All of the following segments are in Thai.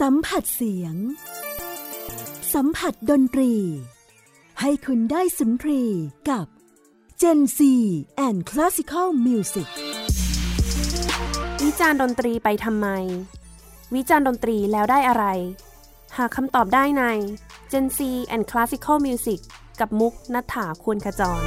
สัมผัสเสียง สัมผัสดนตรี ให้คุณได้สุนทรีกับ Gen C and Classical Music วิจารณ์ดนตรีไปทำไม วิจารณ์ดนตรีแล้วได้อะไร หาคำตอบได้ใน Gen C and Classical Music กับมุกนัฐาควรขจร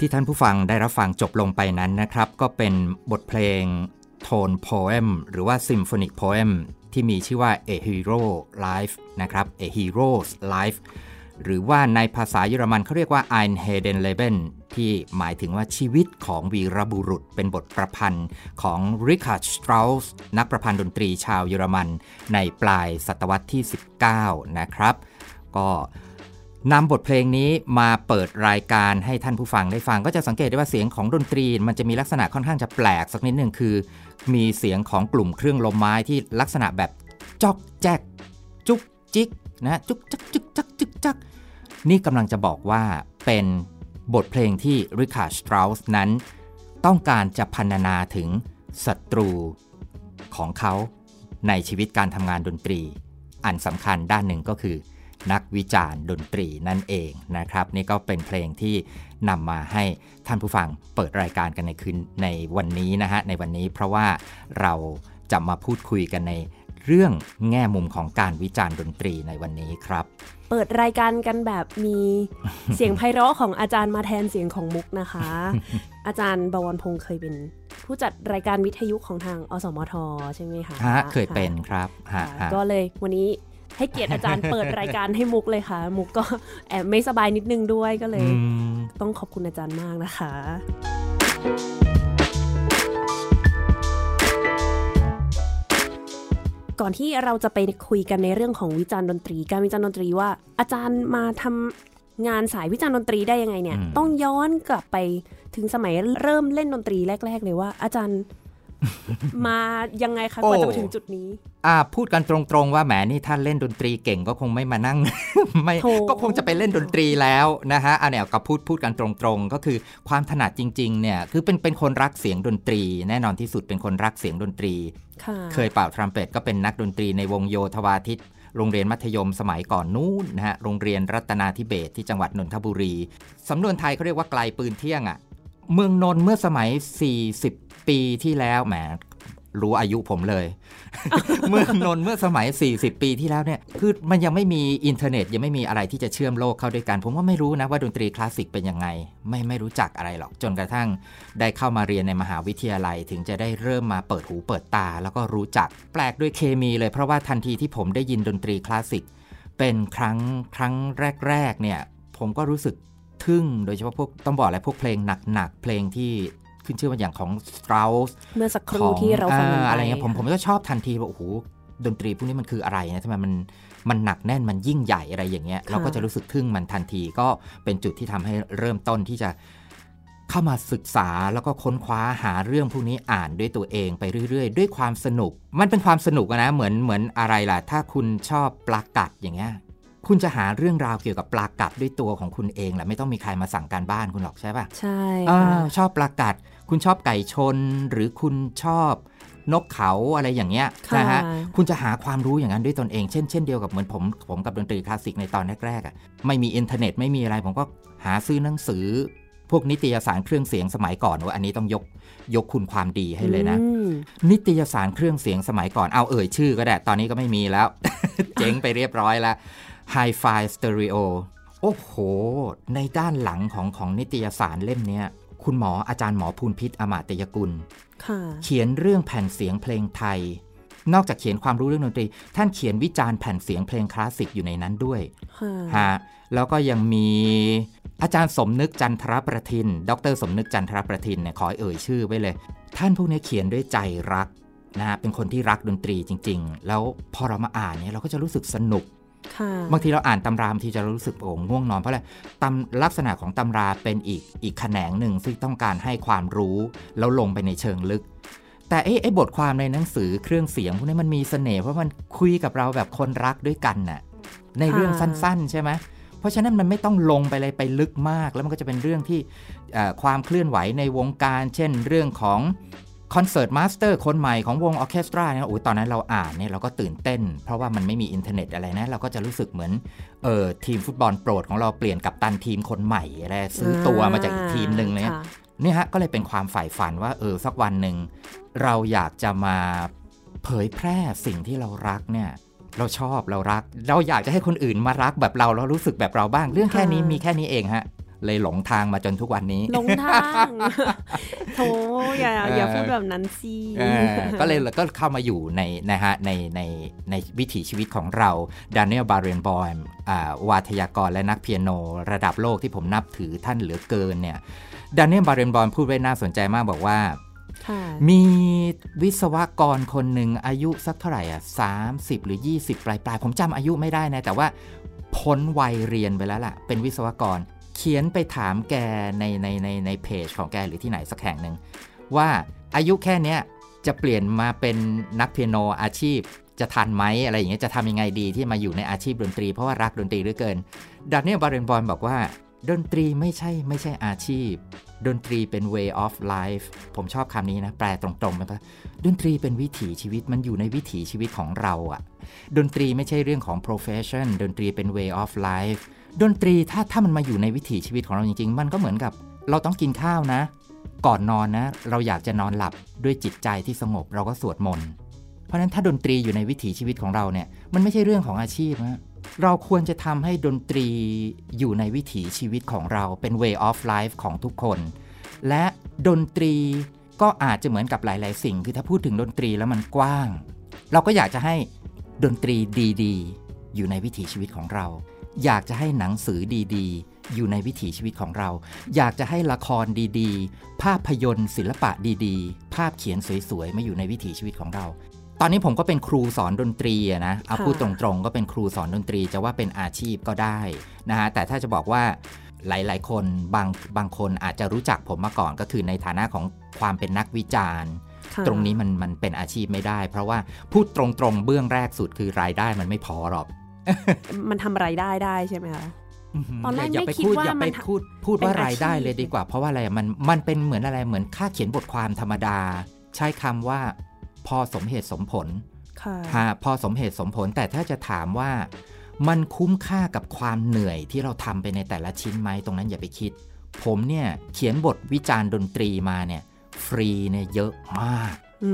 ที่ท่านผู้ฟังได้รับฟังจบลงไปนั้นนะครับ ก็เป็นบทเพลง tone poem หรือว่า symphonic poem ที่มีชื่อว่า A Hero Life นะครับ A Hero's Life หรือว่าในภาษาเยอรมันเขาเรียกว่า Ein Heldenleben ที่หมายถึงว่าชีวิตของวีรบุรุษ เป็นบทประพันธ์ของ Richard Strauss นักประพันธ์ดนตรีชาวเยอรมันในปลายศตวรรษที่ 19 นะครับ ก็ นำบทเพลงนี้มาเปิดรายการให้ท่านผู้ฟังได้ฟัง ก็จะสังเกตได้ว่าเสียงของดนตรี มันจะมีลักษณะค่อนข้างจะแปลกสักนิดหนึ่งคือ มีเสียงของกลุ่มเครื่องลมไม้ที่ลักษณะแบบจอกแจ๊กจุกจิกนะจุกจักจุกจักจุกจักนี่กำลังจะบอกว่าเป็นบทเพลงที่ริคาร์ดสตราส์นั้น ต้องการจะพรรณนาถึงศัตรูของเขาในชีวิตการทำงานดนตรี อันสำคัญด้านหนึ่งก็คือ นักวิจารณ์ดนตรีนั่นเองนะครับ นี่ก็เป็นเพลงที่นำมาให้ท่านผู้ฟังเปิดรายการกันในคืนในวันนี้นะฮะในวันนี้เพราะว่าเราจะมาพูดคุยกันในเรื่องแง่มุมของการวิจารณ์ดนตรีในวันนี้ครับ เปิดรายการกันแบบมีเสียงไพเราะของอาจารย์มาแทนเสียงของมุกนะคะ อาจารย์บวรพงศ์เคยเป็น ผู้จัดรายการวิทยุของทางอสมทใช่ไหมคะฮะเคยเป็นครับฮะค่ะฮะก็เลยวันนี้ ให้เกียรติอาจารย์เปิดรายการให้มุกเลยค่ะ มุกก็แอบไม่สบายนิดนึงด้วยก็เลยอืมต้องขอบคุณอาจารย์มากนะคะ ก่อนที่เราจะไปคุยกันในเรื่องของวิจารณ์ดนตรี การวิจารณ์ดนตรีว่า อาจารย์มาทำงานสายวิจารณ์ดนตรีได้ยังไงเนี่ยอืมต้องย้อนกลับไปถึงสมัยเริ่มเล่นดนตรีแรก ๆ เลยว่าอาจารย์ มายังไงคะกว่าจะมาถึงจุดนี้ อ่า พูดกันตรงๆว่าแหมนี่ถ้าเล่นดนตรีเก่งก็คงไม่มานั่ง ไม่โถก็คงจะไปเล่นดนตรีแล้วนะฮะอันเนี้ยก็พูดพูดกันตรงๆ ก็คือความถนัดจริงๆเนี่ยคือเป็นเป็นคนรักเสียงดนตรี แน่นอนที่สุดเป็นคนรักเสียงดนตรีค่ะเคยเป่าทรัมเป็ตก็เป็นนักดนตรีในวงโยธวาทิตโรงเรียนมัธยมสมัยก่อนนู้นนะฮะโรงเรียนรัตนาธิเบศรที่จังหวัดนนทบุรีสำนวนไทยเขาเรียกว่าไกลปืนเที่ยงอะ่ะเมืองนนท์เมื่อสมัย 40 ปีที่แล้วแหมรู้อายุผมเลย เมืองนนท์เมื่อสมัย 40 ปีที่แล้วเนี่ยคือมันยังไม่มีอินเทอร์เน็ต ยังไม่มีอะไรที่จะเชื่อมโลกเข้าด้วยกัน ผมก็ไม่รู้นะว่าดนตรีคลาสสิกเป็นยังไง ไม่ไม่รู้จักอะไรหรอก จนกระทั่งได้เข้ามาเรียนในมหาวิทยาลัย ถึงจะได้เริ่มมาเปิดหูเปิดตา แล้วก็รู้จักแปลกด้วยเคมีเลย เพราะว่าทันทีที่ผมได้ยินดนตรีคลาสสิกเป็นครั้งครั้งแรก ๆ เนี่ยผมก็รู้สึกทึ่งโดยเฉพาะพวกต้องบอกอะไรพวกเพลงหนักๆเพลงที่ ขึ้นชื่อว่าอย่างของ Strauss เมื่อสักคขรู่องที่เราฟังกันอ่าไปอะไรเงี้ยผมผมก็ชอบทันทีว่าโอ้โหดนตรีพวกนี้มันคืออะไรนะทำไมมันมันหนักแน่นมันยิ่งใหญ่อะไรอย่างเงี้ยเราก็จะรู้สึกทึ่งมันทันทีก็เป็นจุดที่ทำให้เริ่มต้นที่จะเข้ามาศึกษาแล้วก็ค้นคว้าหาเรื่องพวกนี้อ่านด้วยตัวเองไปเรื่อย ๆ ด้วยความสนุก มันเป็นความสนุกอะนะเหมือนเหมือนอะไรล่ะ ถ้าคุณชอบปลากัดอย่างเงี้ยคุณจะหาเรื่องราวเกี่ยวกับปลากัดด้วยตัวของคุณเองแหละไม่ต้องมีใครมาสั่งการบ้านคุณหรอกใช่ปะใช่อ่าค่ะชอบปลากัด คุณชอบไก่ชน หรือคุณชอบนกเขาอะไรอย่างเงี้ยค่ะนะฮะคุณจะหาความรู้อย่างนั้นด้วยตนเอง เช่นเช่นเดียวกับเหมือนผมผมกับดนตรีคลาสสิกในตอนแรกๆอะไม่มีอินเทอร์เน็ตไม่มีอะไร ผมก็หาซื้อหนังสือ พวกนิตยสารเครื่องเสียงสมัยก่อนว่าอันนี้ต้องยกยกคุณความดีให้เลยนะอืมนิตยสารเครื่องเสียงสมัยก่อนเอาเอ่ยชื่อก็ได้ตอนนี้ก็ไม่มีแล้ว เจ๊งไปเรียบร้อยแล้ว Hi-Fi Stereo โอ้โห ในด้านหลังของของนิตยสารเล่มเนี้ย คุณหมออาจารย์หมอภูลพิษอมาตยกุลค่ะเขียนเรื่องแผ่นเสียงเพลงไทย นอกจากเขียนความรู้เรื่องดนตรี ท่านเขียนวิจารณ์แผ่นเสียงเพลงคลาสสิกอยู่ในนั้นด้วยค่ะฮะแล้วก็ยังมีอาจารย์สมนึกจันทรประทิน ดร สมนึกจันทรประทินเนี่ยขอเอ่ยชื่อไว้เลย ท่านพวกนี้เขียนด้วยใจรักนะฮะเป็นคนที่รักดนตรีจริง ๆ แล้วพอเรามาอ่านเนี่ยเราก็จะรู้สึกสนุกค่ะ บางทีเราอ่านตำราบางทีจะรู้สึกโอ้ง่วงนอนเพราะอะไรตำลักษณะของตำราเป็นอีกอีกแขนงหนึ่งซึ่งต้องการให้ความรู้ แล้วลงไปในเชิงลึก แต่ไอ้บทความในหนังสือเครื่องเสียงพวกนี้มันมีเสน่ห์เพราะมันคุยกับเราแบบคนรักด้วยกันน่ะในเรื่องสั้น ๆ ใช่ไหมเพราะฉะนั้นมันไม่ต้องลงไปเลยไปลึกมาก แล้วมันก็จะเป็นเรื่องที่ความเคลื่อนไหวในวงการ เช่น เรื่องของ concertmaster คนใหม่ของวงออร์เคสตราเนี่ยโอ้ยตอนนั้นเราอ่านเนี่ยเราก็ตื่นเต้น เพราะว่ามันไม่มีอินเทอร์เน็ตอะไรนะ เราก็จะรู้สึกเหมือนเออทีมฟุตบอลโปรดของเราเปลี่ยนกัปตันทีมคนใหม่อะไรซื้อตัวมาจากอีกทีมหนึ่งเลยค่ะเนี่ยฮะก็เลยเป็นความใฝ่ฝันว่าเออสักวันหนึ่งเราอยากจะมาเผยแพร่สิ่งที่เรารักเนี่ยเราชอบเรารัก เราอยากจะให้คนอื่นมารักแบบเราแล้วรู้สึกแบบเราบ้าง เรื่องแค่นี้ค่ะมีแค่นี้เองฮะ เลยหลงทางมาจนทุกวันนี้ลงทางโถอย่าอย่าพูดแบบนั้นสิเออก็เลยก็เข้ามาอยู่ในนะฮะในในในวิถีชีวิตของเราด a น i e l บา r เรนบอมวาทยากรและนักเปียโน ระดับโลกที่ผมนับถือท่านเหลือเกินเนี่ยด a น i e l บา r เรนบอมพูดไว้น่าสนใจมากบอกว่าค่ะมีวิศวกรคนหนึ่งอายุสักเท่าไหร่อะ30หรือ 20 ปลายปลายๆผมจำอายุไม่ได้นะ แต่ว่าพ้นวัยเรียนไปแล้วล่ะ เป็นวิศวกร เขียนไปถามแกในในในในเพจของแกหรือที่ไหนสักแห่งหนึ่งว่าอายุแค่เนี้ยจะเปลี่ยนมาเป็นนักเปียโนอาชีพจะทันไหมอะไรอย่างเงี้ยจะทำยังไงดีที่มาอยู่ในอาชีพดนตรีเพราะว่ารักดนตรีเหลือเกินดันเนี่ยบาเรนบอลบอกว่า ดนตรีไม่ใช่ไม่ใช่อาชีพ ดนตรีเป็น way of life ผมชอบคำนี้นะ แปลตรงๆไหมปะดนตรีเป็นวิถีชีวิตมันอยู่ในวิถีชีวิตของเราอะดนตรีไม่ใช่เรื่องของ profession ดนตรีเป็น way of life ดนตรีถ้าถ้ามันมาอยู่ในวิถีชีวิตของเราจริง ๆ มันก็เหมือนกับ เราต้องกินข้าวนะ ก่อนนอนนะ เราอยากจะนอนหลับด้วยจิตใจที่สงบเราก็สวดมนต์เพราะฉะนั้นถ้าดนตรีอยู่ในวิถีชีวิตของเราเนี่ยมันไม่ใช่เรื่องของอาชีพนะ เราควรจะทำให้ดนตรีอยู่ในวิถีชีวิตของเราเป็น way of life ของทุกคน และดนตรีก็อาจจะเหมือนกับหลาย ๆ สิ่ง คือถ้าพูดถึงดนตรีแล้วมันกว้าง เราก็อยากจะให้ดนตรีดี ๆ อยู่ในวิถีชีวิตของเรา อยากจะให้หนังสือดี ๆ อยู่ในวิถีชีวิตของเรา อยากจะให้ละครดี ๆ ภาพยนตร์ ศิลปะดี ๆ ภาพเขียนสวย ๆ มาอยู่ในวิถีชีวิตของเรา ตอนนี้ผมก็เป็นครูสอนดนตรีอะนะเอาค่ะพูดตรงๆ ก็เป็นครูสอนดนตรีจะว่าเป็นอาชีพก็ได้นะฮะแต่ถ้าจะบอกว่าหลายๆ คนบางบางคนอาจจะรู้จักผมมาก่อนก็คือในฐานะของความเป็นนักวิจารณ์ค่ะตรงนี้มันมันเป็นอาชีพไม่ได้ เพราะว่าพูดตรงๆ เบื้องแรกสุดคือรายได้มันไม่พอหรอก มันทำรายได้ได้ใช่ไหมคะตอนแรกย่าไม่ไปคิดพูดว่าอย่าไปมันพูดพูดเป็นว่ารายได้อาชีพเลยดีกว่า เพราะว่าอะไรมันมันเป็นเหมือนอะไรเหมือนค่าเขียนบทความธรรมดา ใช้คำว่า พอสมเหตุสมผลค่ะฮะพอสมเหตุสมผลแต่ถ้าจะถามว่ามันคุ้มค่ากับความเหนื่อยที่เราทำไปในแต่ละชิ้นไหมตรงนั้นอย่าไปคิด ผมเนี่ยเขียนบทวิจารณ์ดนตรีมาเนี่ยฟรีเนี่ยเยอะมากอื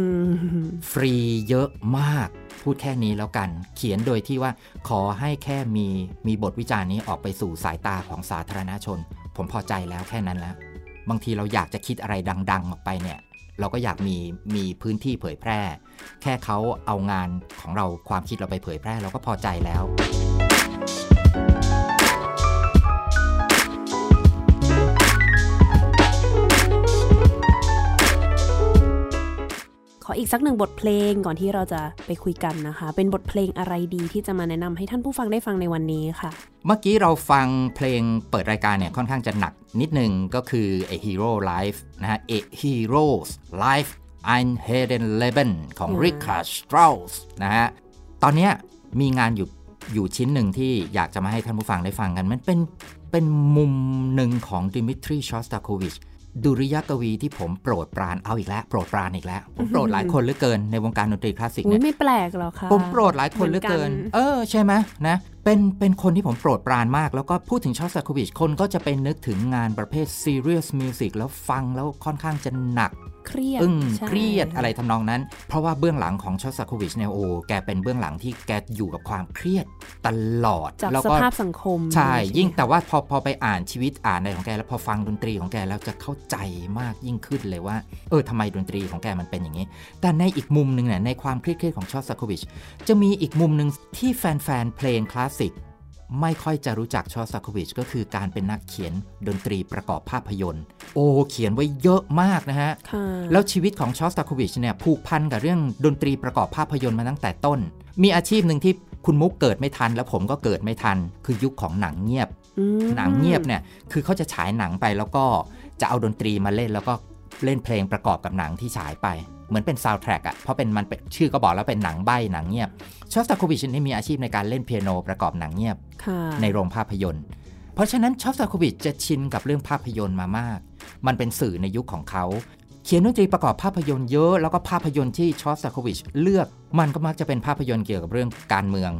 มฟรีเยอะมาก พูดแค่นี้แล้วกัน เขียนโดยที่ว่าขอให้แค่มีมีบทวิจารณ์นี้ออกไปสู่สายตาของสาธารณชน ผมพอใจแล้วแค่นั้นแล้ว บางทีเราอยากจะคิดอะไรดัง ๆ ออกไปเนี่ย เราก็อยากมีมีพื้นที่เผยแพร่ แค่เขาเอางานของเราความคิดเราไปเผยแพร่ เราก็พอใจแล้ว ออีกสักหนึ่งบทเพลงก่อนที่เราจะไปคุยกันนะคะ เป็นบทเพลงอะไรดีที่จะมาแนะนำให้ท่านผู้ฟังได้ฟังในวันนี้ค่ะ เมื่อกี้เราฟังเพลงเปิดรายการเนี่ยค่อนข้างจะหนักนิดนึงก็คือ A Hero Life นะฮะ A Hero's Life Ein Heldenleben ของอืม Richard Strauss นะฮะ ตอนเนี้ยมีงานอยู่อยู่ชิ้นหนึ่งที่อยากจะมาให้ท่านผู้ฟังได้ฟังกัน มันเป็นเป็นมุมหนึ่งของดิมิทรีชอสตาโควิช ดุริยกวีที่ผมโปรดปรานเอาอีกแล้วโปรดปรานอีกแล้วผมโปรดหลายคนเหลือเกินในวงการดนตรีคลาสสิกอุ้เนี่ยไม่แปลกหรอกค่ะผมโปรดหลายคนเหลือเกินเหมือนกันเออใช่ไหมนะเป็นเป็นคนที่ผมโปรดปรานมาก แล้วก็พูดถึงชอสตาโควิชคนก็จะไปนึกถึงงานประเภท serious music แล้วฟังแล้วค่อนข้างจะหนัก เครียดอึ้งใช่เครียดอะไรทำนองนั้น เพราะว่าเบื้องหลังของชอสตาโควิชเนี่ยโอ้แกเป็นเบื้องหลังที่แกอยู่กับความเครียดตลอดจากแล้วสก็ภาพสังคม ใช่ไหมยิ่งแต่ว่าพอพอไปอ่านชีวิตอ่านอะไรของแก แล้วพอฟังดนตรีของแกแล้วจะเข้าใจมากยิ่งขึ้นเลยว่า เออทำไมดนตรีของแกมันเป็นอย่างนี้ แต่ในอีกมุมหนึ่งเนี่ยในความเครียดๆของชอสตาโควิชจะมีอีกมุมหนึ่งที่แฟนๆเพลงคลาสสิก ไม่ค่อยจะรู้จักชอสตาโควิชก็คือการเป็นนักเขียนดนตรีประกอบภาพยนตร์ โอ้เขียนไว้เยอะมากนะฮะค่ะแล้วชีวิตของชอสตาโควิชเนี่ยผูกพันกับเรื่องดนตรีประกอบภาพยนตร์มาตั้งแต่ต้น มีอาชีพหนึ่งที่คุณมุกเกิดไม่ทัน แล้วผมก็เกิดไม่ทัน คือยุคของหนังเงียบอืมหนังเงียบเนี่ยคือเขาจะฉายหนังไปแล้วก็จะเอาดนตรีมาเล่นแล้วก็เล่นเพลงประกอบกับหนังที่ฉายไป เหมือนเป็นซาวด์แทร็กอะเพราะเป็นมันเป็นชื่อก็บอกแล้วเป็นหนังใบ้หนังเงียบชอสตาโควิชนี่มีอาชีพในการเล่นเปียโนประกอบหนังเงียบค่ะในโรงภาพยนตร์ เพราะฉะนั้นชอสตาโควิชจะชินกับเรื่องภาพยนตร์มามาก มันเป็นสื่อในยุคของเขาเขียนดนตรีประกอบภาพยนตร์เยอะ แล้วก็ภาพยนตร์ที่ชอสตาโควิชเลือกมันก็มักจะเป็นภาพยนตร์เกี่ยวกับเรื่องการเมือง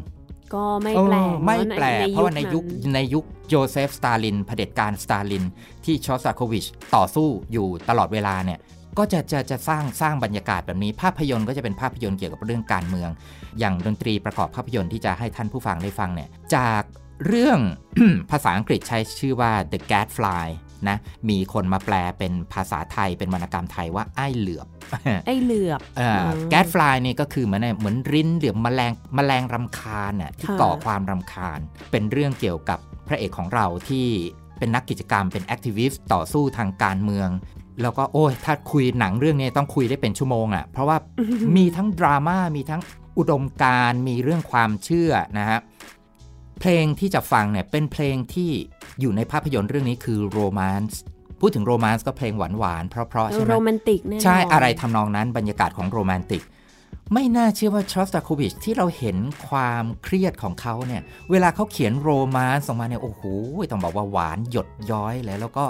ก็ไม่แปลกเออไม่น่าแปลกเพราะว่าในยุคนั้นในยุคโยเซฟสตาลินเผด็จการสตาลิน ที่ชอสตาโควิชต่อสู้อยู่ตลอดเวลาเนี่ย ก็จะจะจะสร้างสร้างบรรยากาศแบบนี้ ภาพยนตร์ก็จะเป็นภาพยนตร์เกี่ยวกับเรื่องการเมือง อย่างดนตรีประกอบภาพยนตร์ที่จะให้ท่านผู้ฟังได้ฟังเนี่ยจากเรื่อง ภาษาอังกฤษใช้ชื่อว่า The Gadfly นะมีคนมาแปลเป็นภาษาไทยเป็นวรรณกรรมไทยว่าไอ้เหลือบ ไอ้เหลือบแก๊สฟลายนี่ก็คือเหมือนเหมือนริ้นหรือแมลงแมลงรำคาญน่ะที่ค่ะก่อความรำคาญ เป็นเรื่องเกี่ยวกับพระเอกของเราที่เป็นนักกิจกรรมเป็น activist ต่อสู้ทางการเมือง แล้วก็โอ้ยถ้าคุยหนังเรื่องนี้ต้องคุยได้เป็นชั่วโมงอะ่ะเพราะว่ามีทั้งดราม่ามีทั้งอุดมการณ์มีเรื่องความเชื่อนะฮะเพลงที่จะฟังเนี่ยเป็นเพลงที่อยู่ในภาพยนตร์เรื่องนี้คือ romance พูดถึง romance ก็เพลงหวานๆเพราะๆใช่ไหมโรแมนติกแน่นอนใช่อะไรทำนองนั้นบรรยากาศของโรแมนติก ไม่น่าเชื่อว่าชอสตาโควิชที่เราเห็นความเครียดของเขาเนี่ย เวลาเขาเขียน romance ออกมาเนี่ย โอ้โหต้องบอกว่าหวานหยดย้อยเลยแล้วก็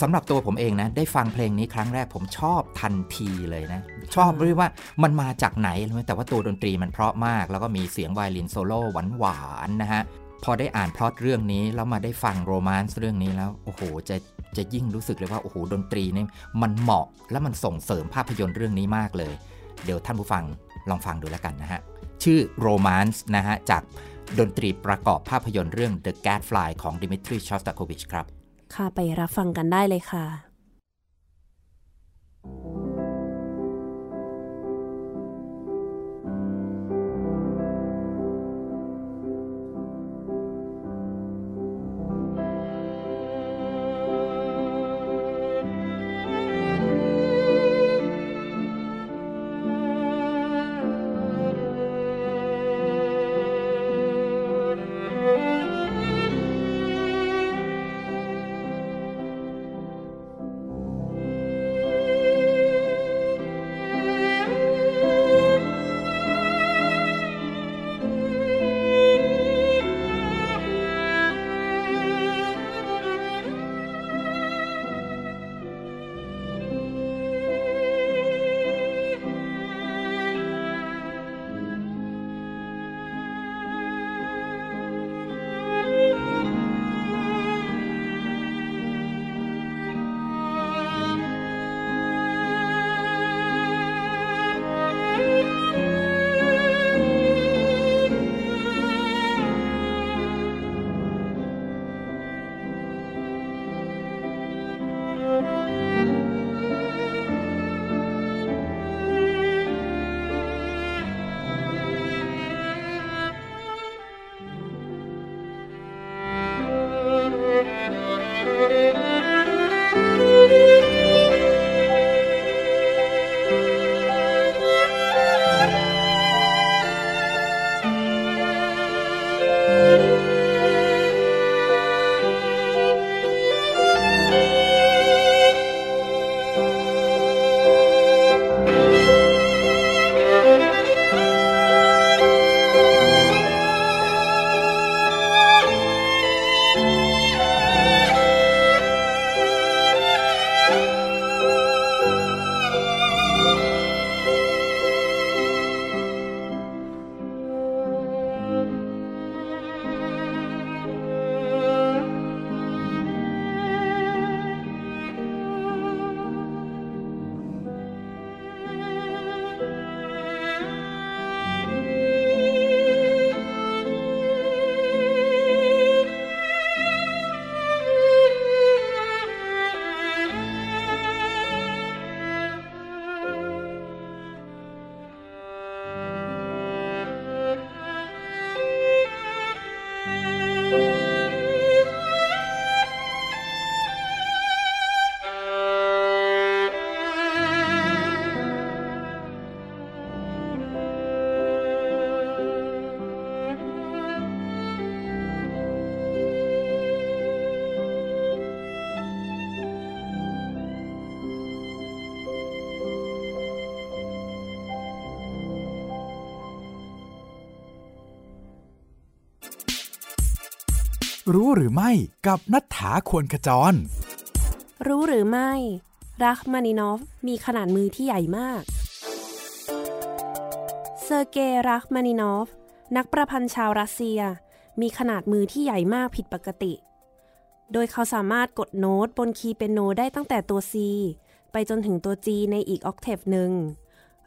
สำหรับตัวผมเองนะ ได้ฟังเพลงนี้ครั้งแรกผมชอบทันทีเลยนะ ชอบเรียกว่ามันมาจากไหนรู้ไหมแต่ว่าตัวดนตรีมันเพราะมาก แล้วก็มีเสียงไวโอลินโซโล่หวานๆนะฮะ พอได้อ่านพล็อตเรื่องนี้ แล้วมาได้ฟัง romance เรื่องนี้แล้ว โอ้โห จะจะยิ่งรู้สึกเลยว่า โอ้โห ดนตรีนี่มันเหมาะและมันส่งเสริมภาพยนตร์เรื่องนี้มากเลย เดี๋ยวท่านผู้ฟังลองฟังดูแล้วกันนะฮะ ชื่อ Romance นะฮะจากดนตรีประกอบภาพยนตร์เรื่อง The Gadfly ของ Dmitry Shostakovich ครับ ค่ะไปรับฟังกันได้เลยค่ะ รู้หรือไม่กับนัฐธาควรขจร รู้หรือไม่ รักมานินอฟมีขนาดมือที่ใหญ่มาก เซอร์เกย์รักมานินอฟ นักประพันธ์ชาวรัสเซีย มีขนาดมือที่ใหญ่มากผิดปกติ โดยเขาสามารถกดโน้ตบนคีย์เปียโนได้ตั้งแต่ตัว C ไปจนถึงตัว G ในอีก octave หนึ่ง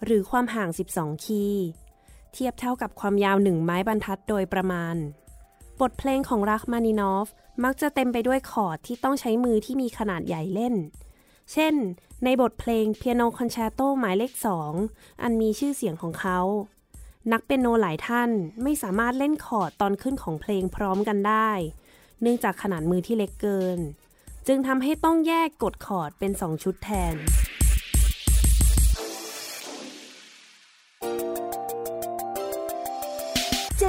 หรือความห่าง 12 คีย์เทียบเท่ากับความยาวหนึ่งไม้บรรทัดโดยประมาณ บทเพลงของรักมานินอฟ มักจะเต็มไปด้วยคอร์ดที่ต้องใช้มือที่มีขนาดใหญ่เล่น เช่น ในบทเพลงเปียโนคอนแชร์โตหมายเลขสองอันมีชื่อเสียงของเขา นักเปียโนหลายท่านไม่สามารถเล่นคอร์ดตอนขึ้นของเพลงพร้อมกันได้ เนื่องจากขนาดมือที่เล็กเกิน จึงทำให้ต้องแยกกดคอร์ดเป็นสองชุดแทน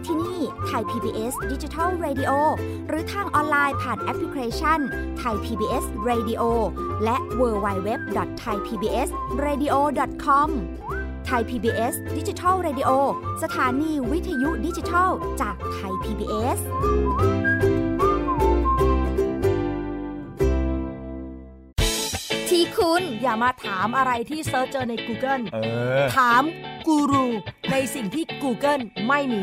และดนตรีได้ที่นี่ไทย PBS Digital Radio หรือทางออนไลน์ผ่านแอปพลิเคชันไทย PBS Radio และ w w w t h a i PBS Radio com ไทย PBS Digital Radio สถานีวิทยุดิจิทัลจากไทย PBS ที่คุณอย่ามาถามอะไรที่เซิร์ชเจอใน Google เออ ถามกูรูในสิ่งที่ Google ไม่มี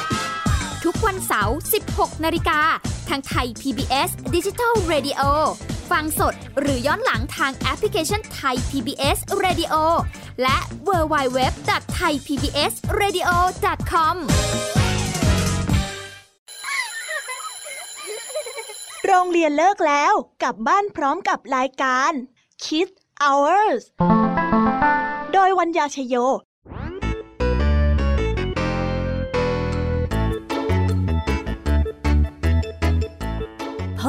ทุกวันเสาร์ 16 นาฬิกา ทางไทย PBS Digital Radio ฟังสดหรือย้อนหลังทางแอปพลิเคชันไทย PBS Radio และ w w w t h a i PBS Radio com โรงเรียนเลิกแล้วกลับบ้านพร้อมกับรายการ Kids Hours โดยวัญญาชยโย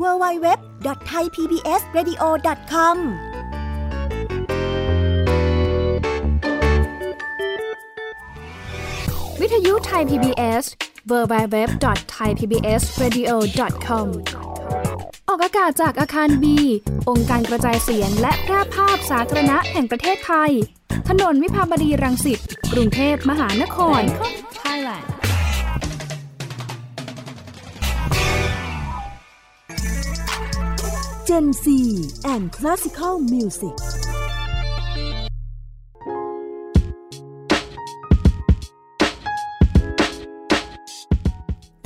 www.thaipbsradio.com วิทยุไทย PBS www.thaipbsradio.com ออกอากาศจากอาคารบี องค์การกระจายเสียงและแพร่ภาพสาธารณะแห่งประเทศไทย ถนนวิภาวดีรังสิต กรุงเทพมหานคร Thailand Gen Z and Classical Music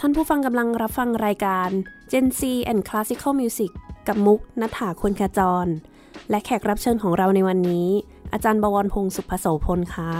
ท่านผู้ฟังกำลังรับฟังรายการ Gen Z and Classical Music กับมุกนัฐาควรขจร และแขกรับเชิญของเราในวันนี้ อาจารย์บวรพงศ์สุภโสพลค่ะ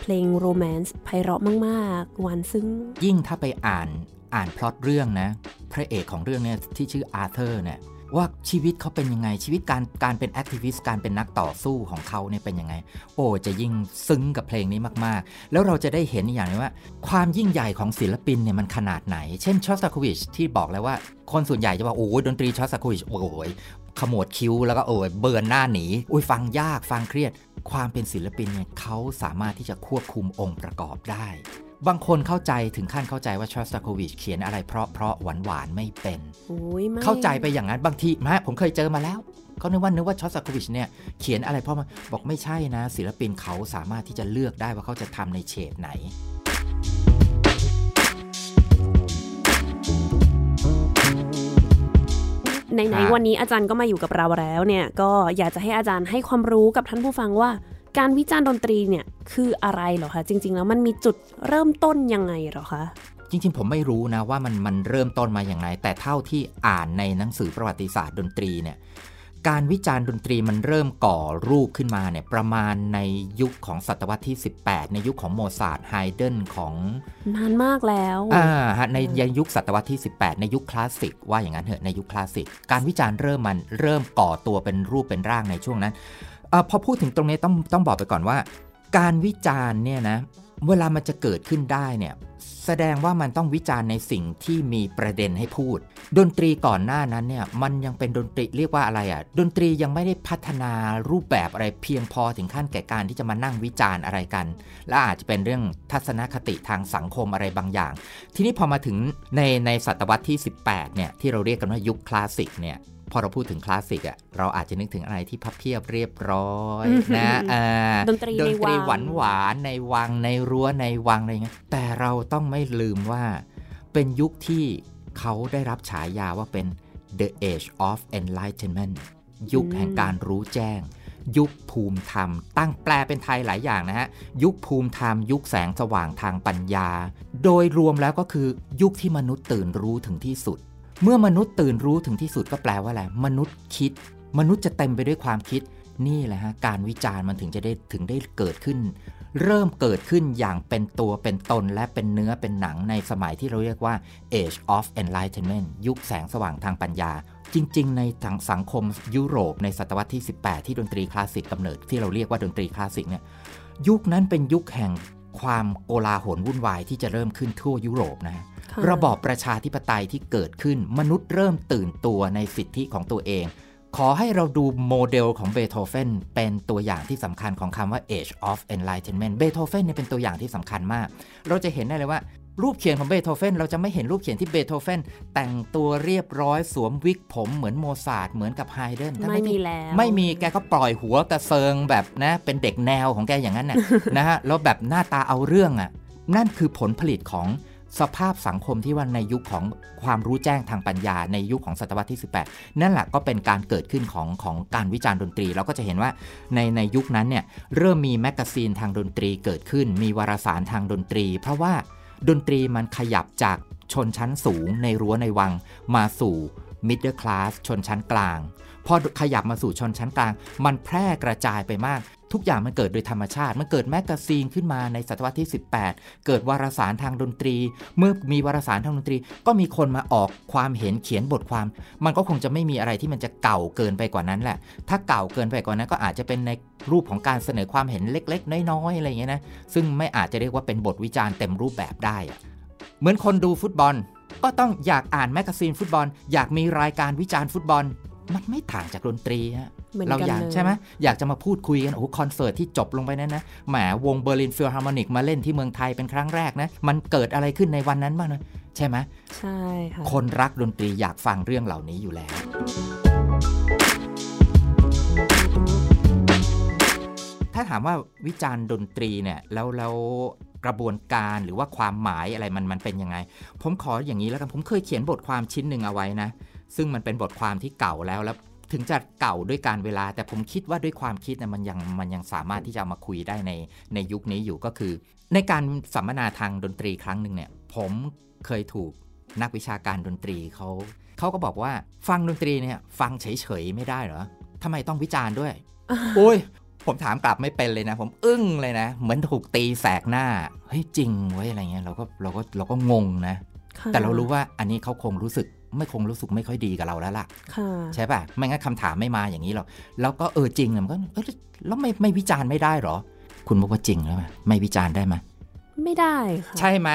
เพลง romance ไพเราะมากๆหวานซึ้งยิ่งถ้าไปอ่านอ่านพล็อตเรื่องนะ พระเอกของเรื่องเนี่ยที่ชื่ออาร์เธอร์เนี่ย ว่าชีวิตเขาเป็นยังไง ชีวิตการการเป็น activist การเป็นนักต่อสู้ของเขาเนี่ยเป็นยังไง โอ้จะยิ่งซึ้งกับเพลงนี้มากๆ แล้วเราจะได้เห็นอย่างนึงว่า ความยิ่งใหญ่ของศิลปินเนี่ยมันขนาดไหน เช่นชอสตาโควิชที่บอกแล้วว่า คนส่วนใหญ่จะบอกโอ้ดนตรีชอสตาโควิชโอ้ยขมวดคิ้วแล้วก็โอ้ยเบิร์นหน้าหนีอุ้ยฟังยากฟังเครียด ความเป็นศิลปินเนี่ยเขาสามารถที่จะควบคุมองค์ประกอบได้ บางคนเข้าใจถึงขั้นเข้าใจว่าชอสตาโควิชเขียนอะไรเพราะเพราะหวานหวานๆไม่เป็นโอ้ยไม่เข้าใจไปอย่างนั้นบางทีนะผมเคยเจอมาแล้วเขานึกว่านึกว่าชอสตาโควิชเนี่ยเขียนอะไรเพราะมันบอกไม่ใช่นะ ศิลปินเขาสามารถที่จะเลือกได้ว่าเขาจะทำในเฉดไหนไหนฮะๆวันนี้อาจารย์ก็มาอยู่กับเราแล้วเนี่ยก็อยากจะให้อาจารย์ให้ความรู้กับท่านผู้ฟังว่า การวิจารณ์ดนตรีเนี่ยคืออะไรเหรอคะ จริง ๆ แล้วมันมีจุดเริ่มต้นยังไงเหรอคะจริงๆ ผมไม่รู้นะว่ามันมันเริ่มต้นมาอย่างไร แต่เท่าที่อ่านในหนังสือประวัติศาสตร์ดนตรีเนี่ยการวิจารณ์ดนตรีมันเริ่มก่อรูปขึ้นมาเนี่ยประมาณในยุคของศตวรรษที่ 18 ในยุคของโมซาร์ทไฮเดนของนานมากแล้วอ่าฮะในยุคศตวรรษที่ 18 ในยุคคลาสสิกว่าอย่างนั้นเถอะในยุคคลาสสิกการวิจารณ์เริ่มมันเริ่มก่อตัวเป็นรูปเป็นร่างในช่วงนั้นเอพอพูดถึงตรงนี้ต้องต้องบอกไปก่อนว่า การวิจารณ์เนี่ยนะเวลามันจะเกิดขึ้นได้เนี่ยแสดงว่ามันต้องวิจารณ์ในสิ่งที่มีประเด็นให้พูด ดนตรีก่อนหน้านั้นเนี่ยมันยังเป็นดนตรีเรียกว่าอะไรอะ่ะดนตรียังไม่ได้พัฒนารูปแบบอะไรเพียงพอถึงขั้นแก่การที่จะมานั่งวิจารณ์อะไรกัน และอาจจะเป็นเรื่องทัศนคติทางสังคมอะไรบางอย่าง ทีนี้พอมาถึงในในศตวรรษที่ 18เนี่ยที่เราเรียกกันว่ายุคคลาสสิกเนี่ย พอเราพูดถึงคลาสสิกอะเราอาจจะนึกถึงอะไรที่พับเพียบเรียบร้อยอืมนะอ่าดนตรีดในนตรีวังหวานหวานๆในวังในรั้วในวังอะไรเงี้ยแต่เราต้องไม่ลืมว่า เป็นยุคที่เขาได้รับฉายาว่าเป็น the age of enlightenment ยุคแห่งการรู้แจ้ง ยุคภูมิธรรม ตั้งแปลเป็นไทยหลายอย่างนะฮะ ยุคภูมิธรรม ยุคแสงสว่างทางปัญญา โดยรวมแล้วก็คือยุคที่มนุษย์ตื่นรู้ถึงที่สุด เมื่อมนุษย์ตื่นรู้ถึงที่สุดก็แปลว่าอะไรมนุษย์คิด มนุษย์จะเต็มไปด้วยความคิดนี่แหละฮะการวิจารณ์มันถึงจะได้ถึงได้เกิดขึ้น เริ่มเกิดขึ้นอย่างเป็นตัวเป็นตนและเป็นเนื้อเป็นหนังในสมัยที่เราเรียกว่า age of enlightenment ยุคแสงสว่างทางปัญญา จริง ๆ ในทางสังคมยุโรปในศตวรรษที่ 18 ที่ดนตรีคลาสสิกกำเนิดที่เราเรียกว่าดนตรีคลาสสิกเนี่ยยุคนั้นเป็นยุคแห่งความโกลาหลวุ่นวายที่จะเริ่มขึ้นทั่วยุโรปนะฮะค่ะ ระบอบประชาธิปไตยที่เกิดขึ้น มนุษย์เริ่มตื่นตัวในสิทธิของตัวเอง ขอให้เราดูโมเดลของเบโธเฟนเป็นตัวอย่างที่สำคัญของคำว่า Age of Enlightenment เบโธเฟนเนี่ยเป็นตัวอย่างที่สำคัญมาก เราจะเห็นได้เลยว่ารูปเขียนของเบโธเฟนเราจะไม่เห็นรูปเขียนที่เบโธเฟนแต่งตัวเรียบร้อยสวมวิกผมเหมือนโมซาร์ทเหมือนกับไฮเดนไม่มีแล้วไม่มีแกก็ปล่อยหัวกระเซิงแบบนะเป็นเด็กแนวของแกอย่างนั้นน่ะนะฮะแล้วแบบหน้าตาเอาเรื่องอะนั่นคือผลผลิตของ สภาพสังคมที่ว่าในยุคของความรู้แจ้งทางปัญญาในยุคของศตวรรษที่ 18 นั่นแหละก็เป็นการเกิดขึ้นของของการวิจารณ์ดนตรี เราก็จะเห็นว่าในในยุคนั้นเนี่ยเริ่มมีแมกกาซีนทางดนตรีเกิดขึ้น มีวารสารทางดนตรี เพราะว่าดนตรีมันขยับจากชนชั้นสูงในรั้วในวังมาสู่ middle class ชนชั้นกลาง พอขยับมาสู่ชนชั้นกลาง มันแพร่กระจายไปมาก ทุกอย่างมันเกิดโดยธรรมชาติ มันเกิดแมกกาซีนขึ้นมาในศตวรรษที่ 18 เกิดวารสารทางดนตรี เมื่อมีวารสารทางดนตรี ก็มีคนมาออกความเห็นเขียนบทความ มันก็คงจะไม่มีอะไรที่มันจะเก่าเกินไปกว่านั้นแหละ ถ้าเก่าเกินไปกว่านั้นก็อาจจะเป็นในรูปของการเสนอความเห็นเล็ก ๆ น้อยๆอะไรอย่างเงี้ยนะ ซึ่งไม่อาจจะเรียกว่าเป็นบทวิจารณ์เต็มรูปแบบได้ เหมือนคนดูฟุตบอล ก็ต้องอยากอ่านแมกกาซีนฟุตบอล อยากมีรายการวิจารณ์ฟุตบอล มันไม่ต่างจากดนตรีฮะ เหมือนเรากันอยากเลยใช่ไหมอยากจะมาพูดคุยกันโอ้โหคอนเสิร์ตที่จบลงไปนั้นนะแหมวงเบอร์ลินฟิลฮาร์โมนิกมาเล่นที่เมืองไทยเป็นครั้งแรกนะ มันเกิดอะไรขึ้นในวันนั้นบ้างนะใช่ไหมใช่ค่ะคนรักดนตรีอยากฟังเรื่องเหล่านี้อยู่แล้วถ้าถามว่าวิจารณ์ดนตรีเนี่ยแล้วแล้วกระบวนการหรือว่าความหมายอะไรมันมันเป็นยังไง ผมขออย่างนี้แล้วกันผมเคยเขียนบทความชิ้นหนึ่งเอาไว้นะ ซึ่งมันเป็นบทความที่เก่าแล้วแล้ว ถึงจะเก่าด้วยการเวลา แต่ผมคิดว่าด้วยความคิดนะมันยังมันยังสามารถที่จะเอามาคุยได้ในในยุคนี้อยู่ก็คือ ในการสัมมนาทางดนตรีครั้งหนึ่งเนี่ยผมเคยถูกนักวิชาการดนตรีเขาเขาก็บอกว่าฟังดนตรีเนี่ยฟังเฉยๆไม่ได้เหรอทำไมต้องวิจารณ์ด้วยโอ้ยผมถามกลับไม่เป็นเลยนะ ผมอึ้งเลยนะ เหมือนถูกตีแสกหน้าเฮ้ยจริงเว้ยอะไรเงี้ยเราก็เราก็เราก็งงนะค่ะแต่เรารู้ว่าอันนี้เขาคงรู้สึก ไม่คงรู้สึกไม่ค่อยดีกับเราแล้วล่ะค่ะใช่ป่ะไม่งั้นคำถามไม่มาอย่างนี้หรอกแล้วก็เออจริงอะมันก็เออแล้วไม่ไม่วิจารณ์ไม่ได้เหรอ คุณบอกว่าจริงแล้วไหมไม่วิจารณ์ได้ไหมไม่ได้ค่ะใช่ไหม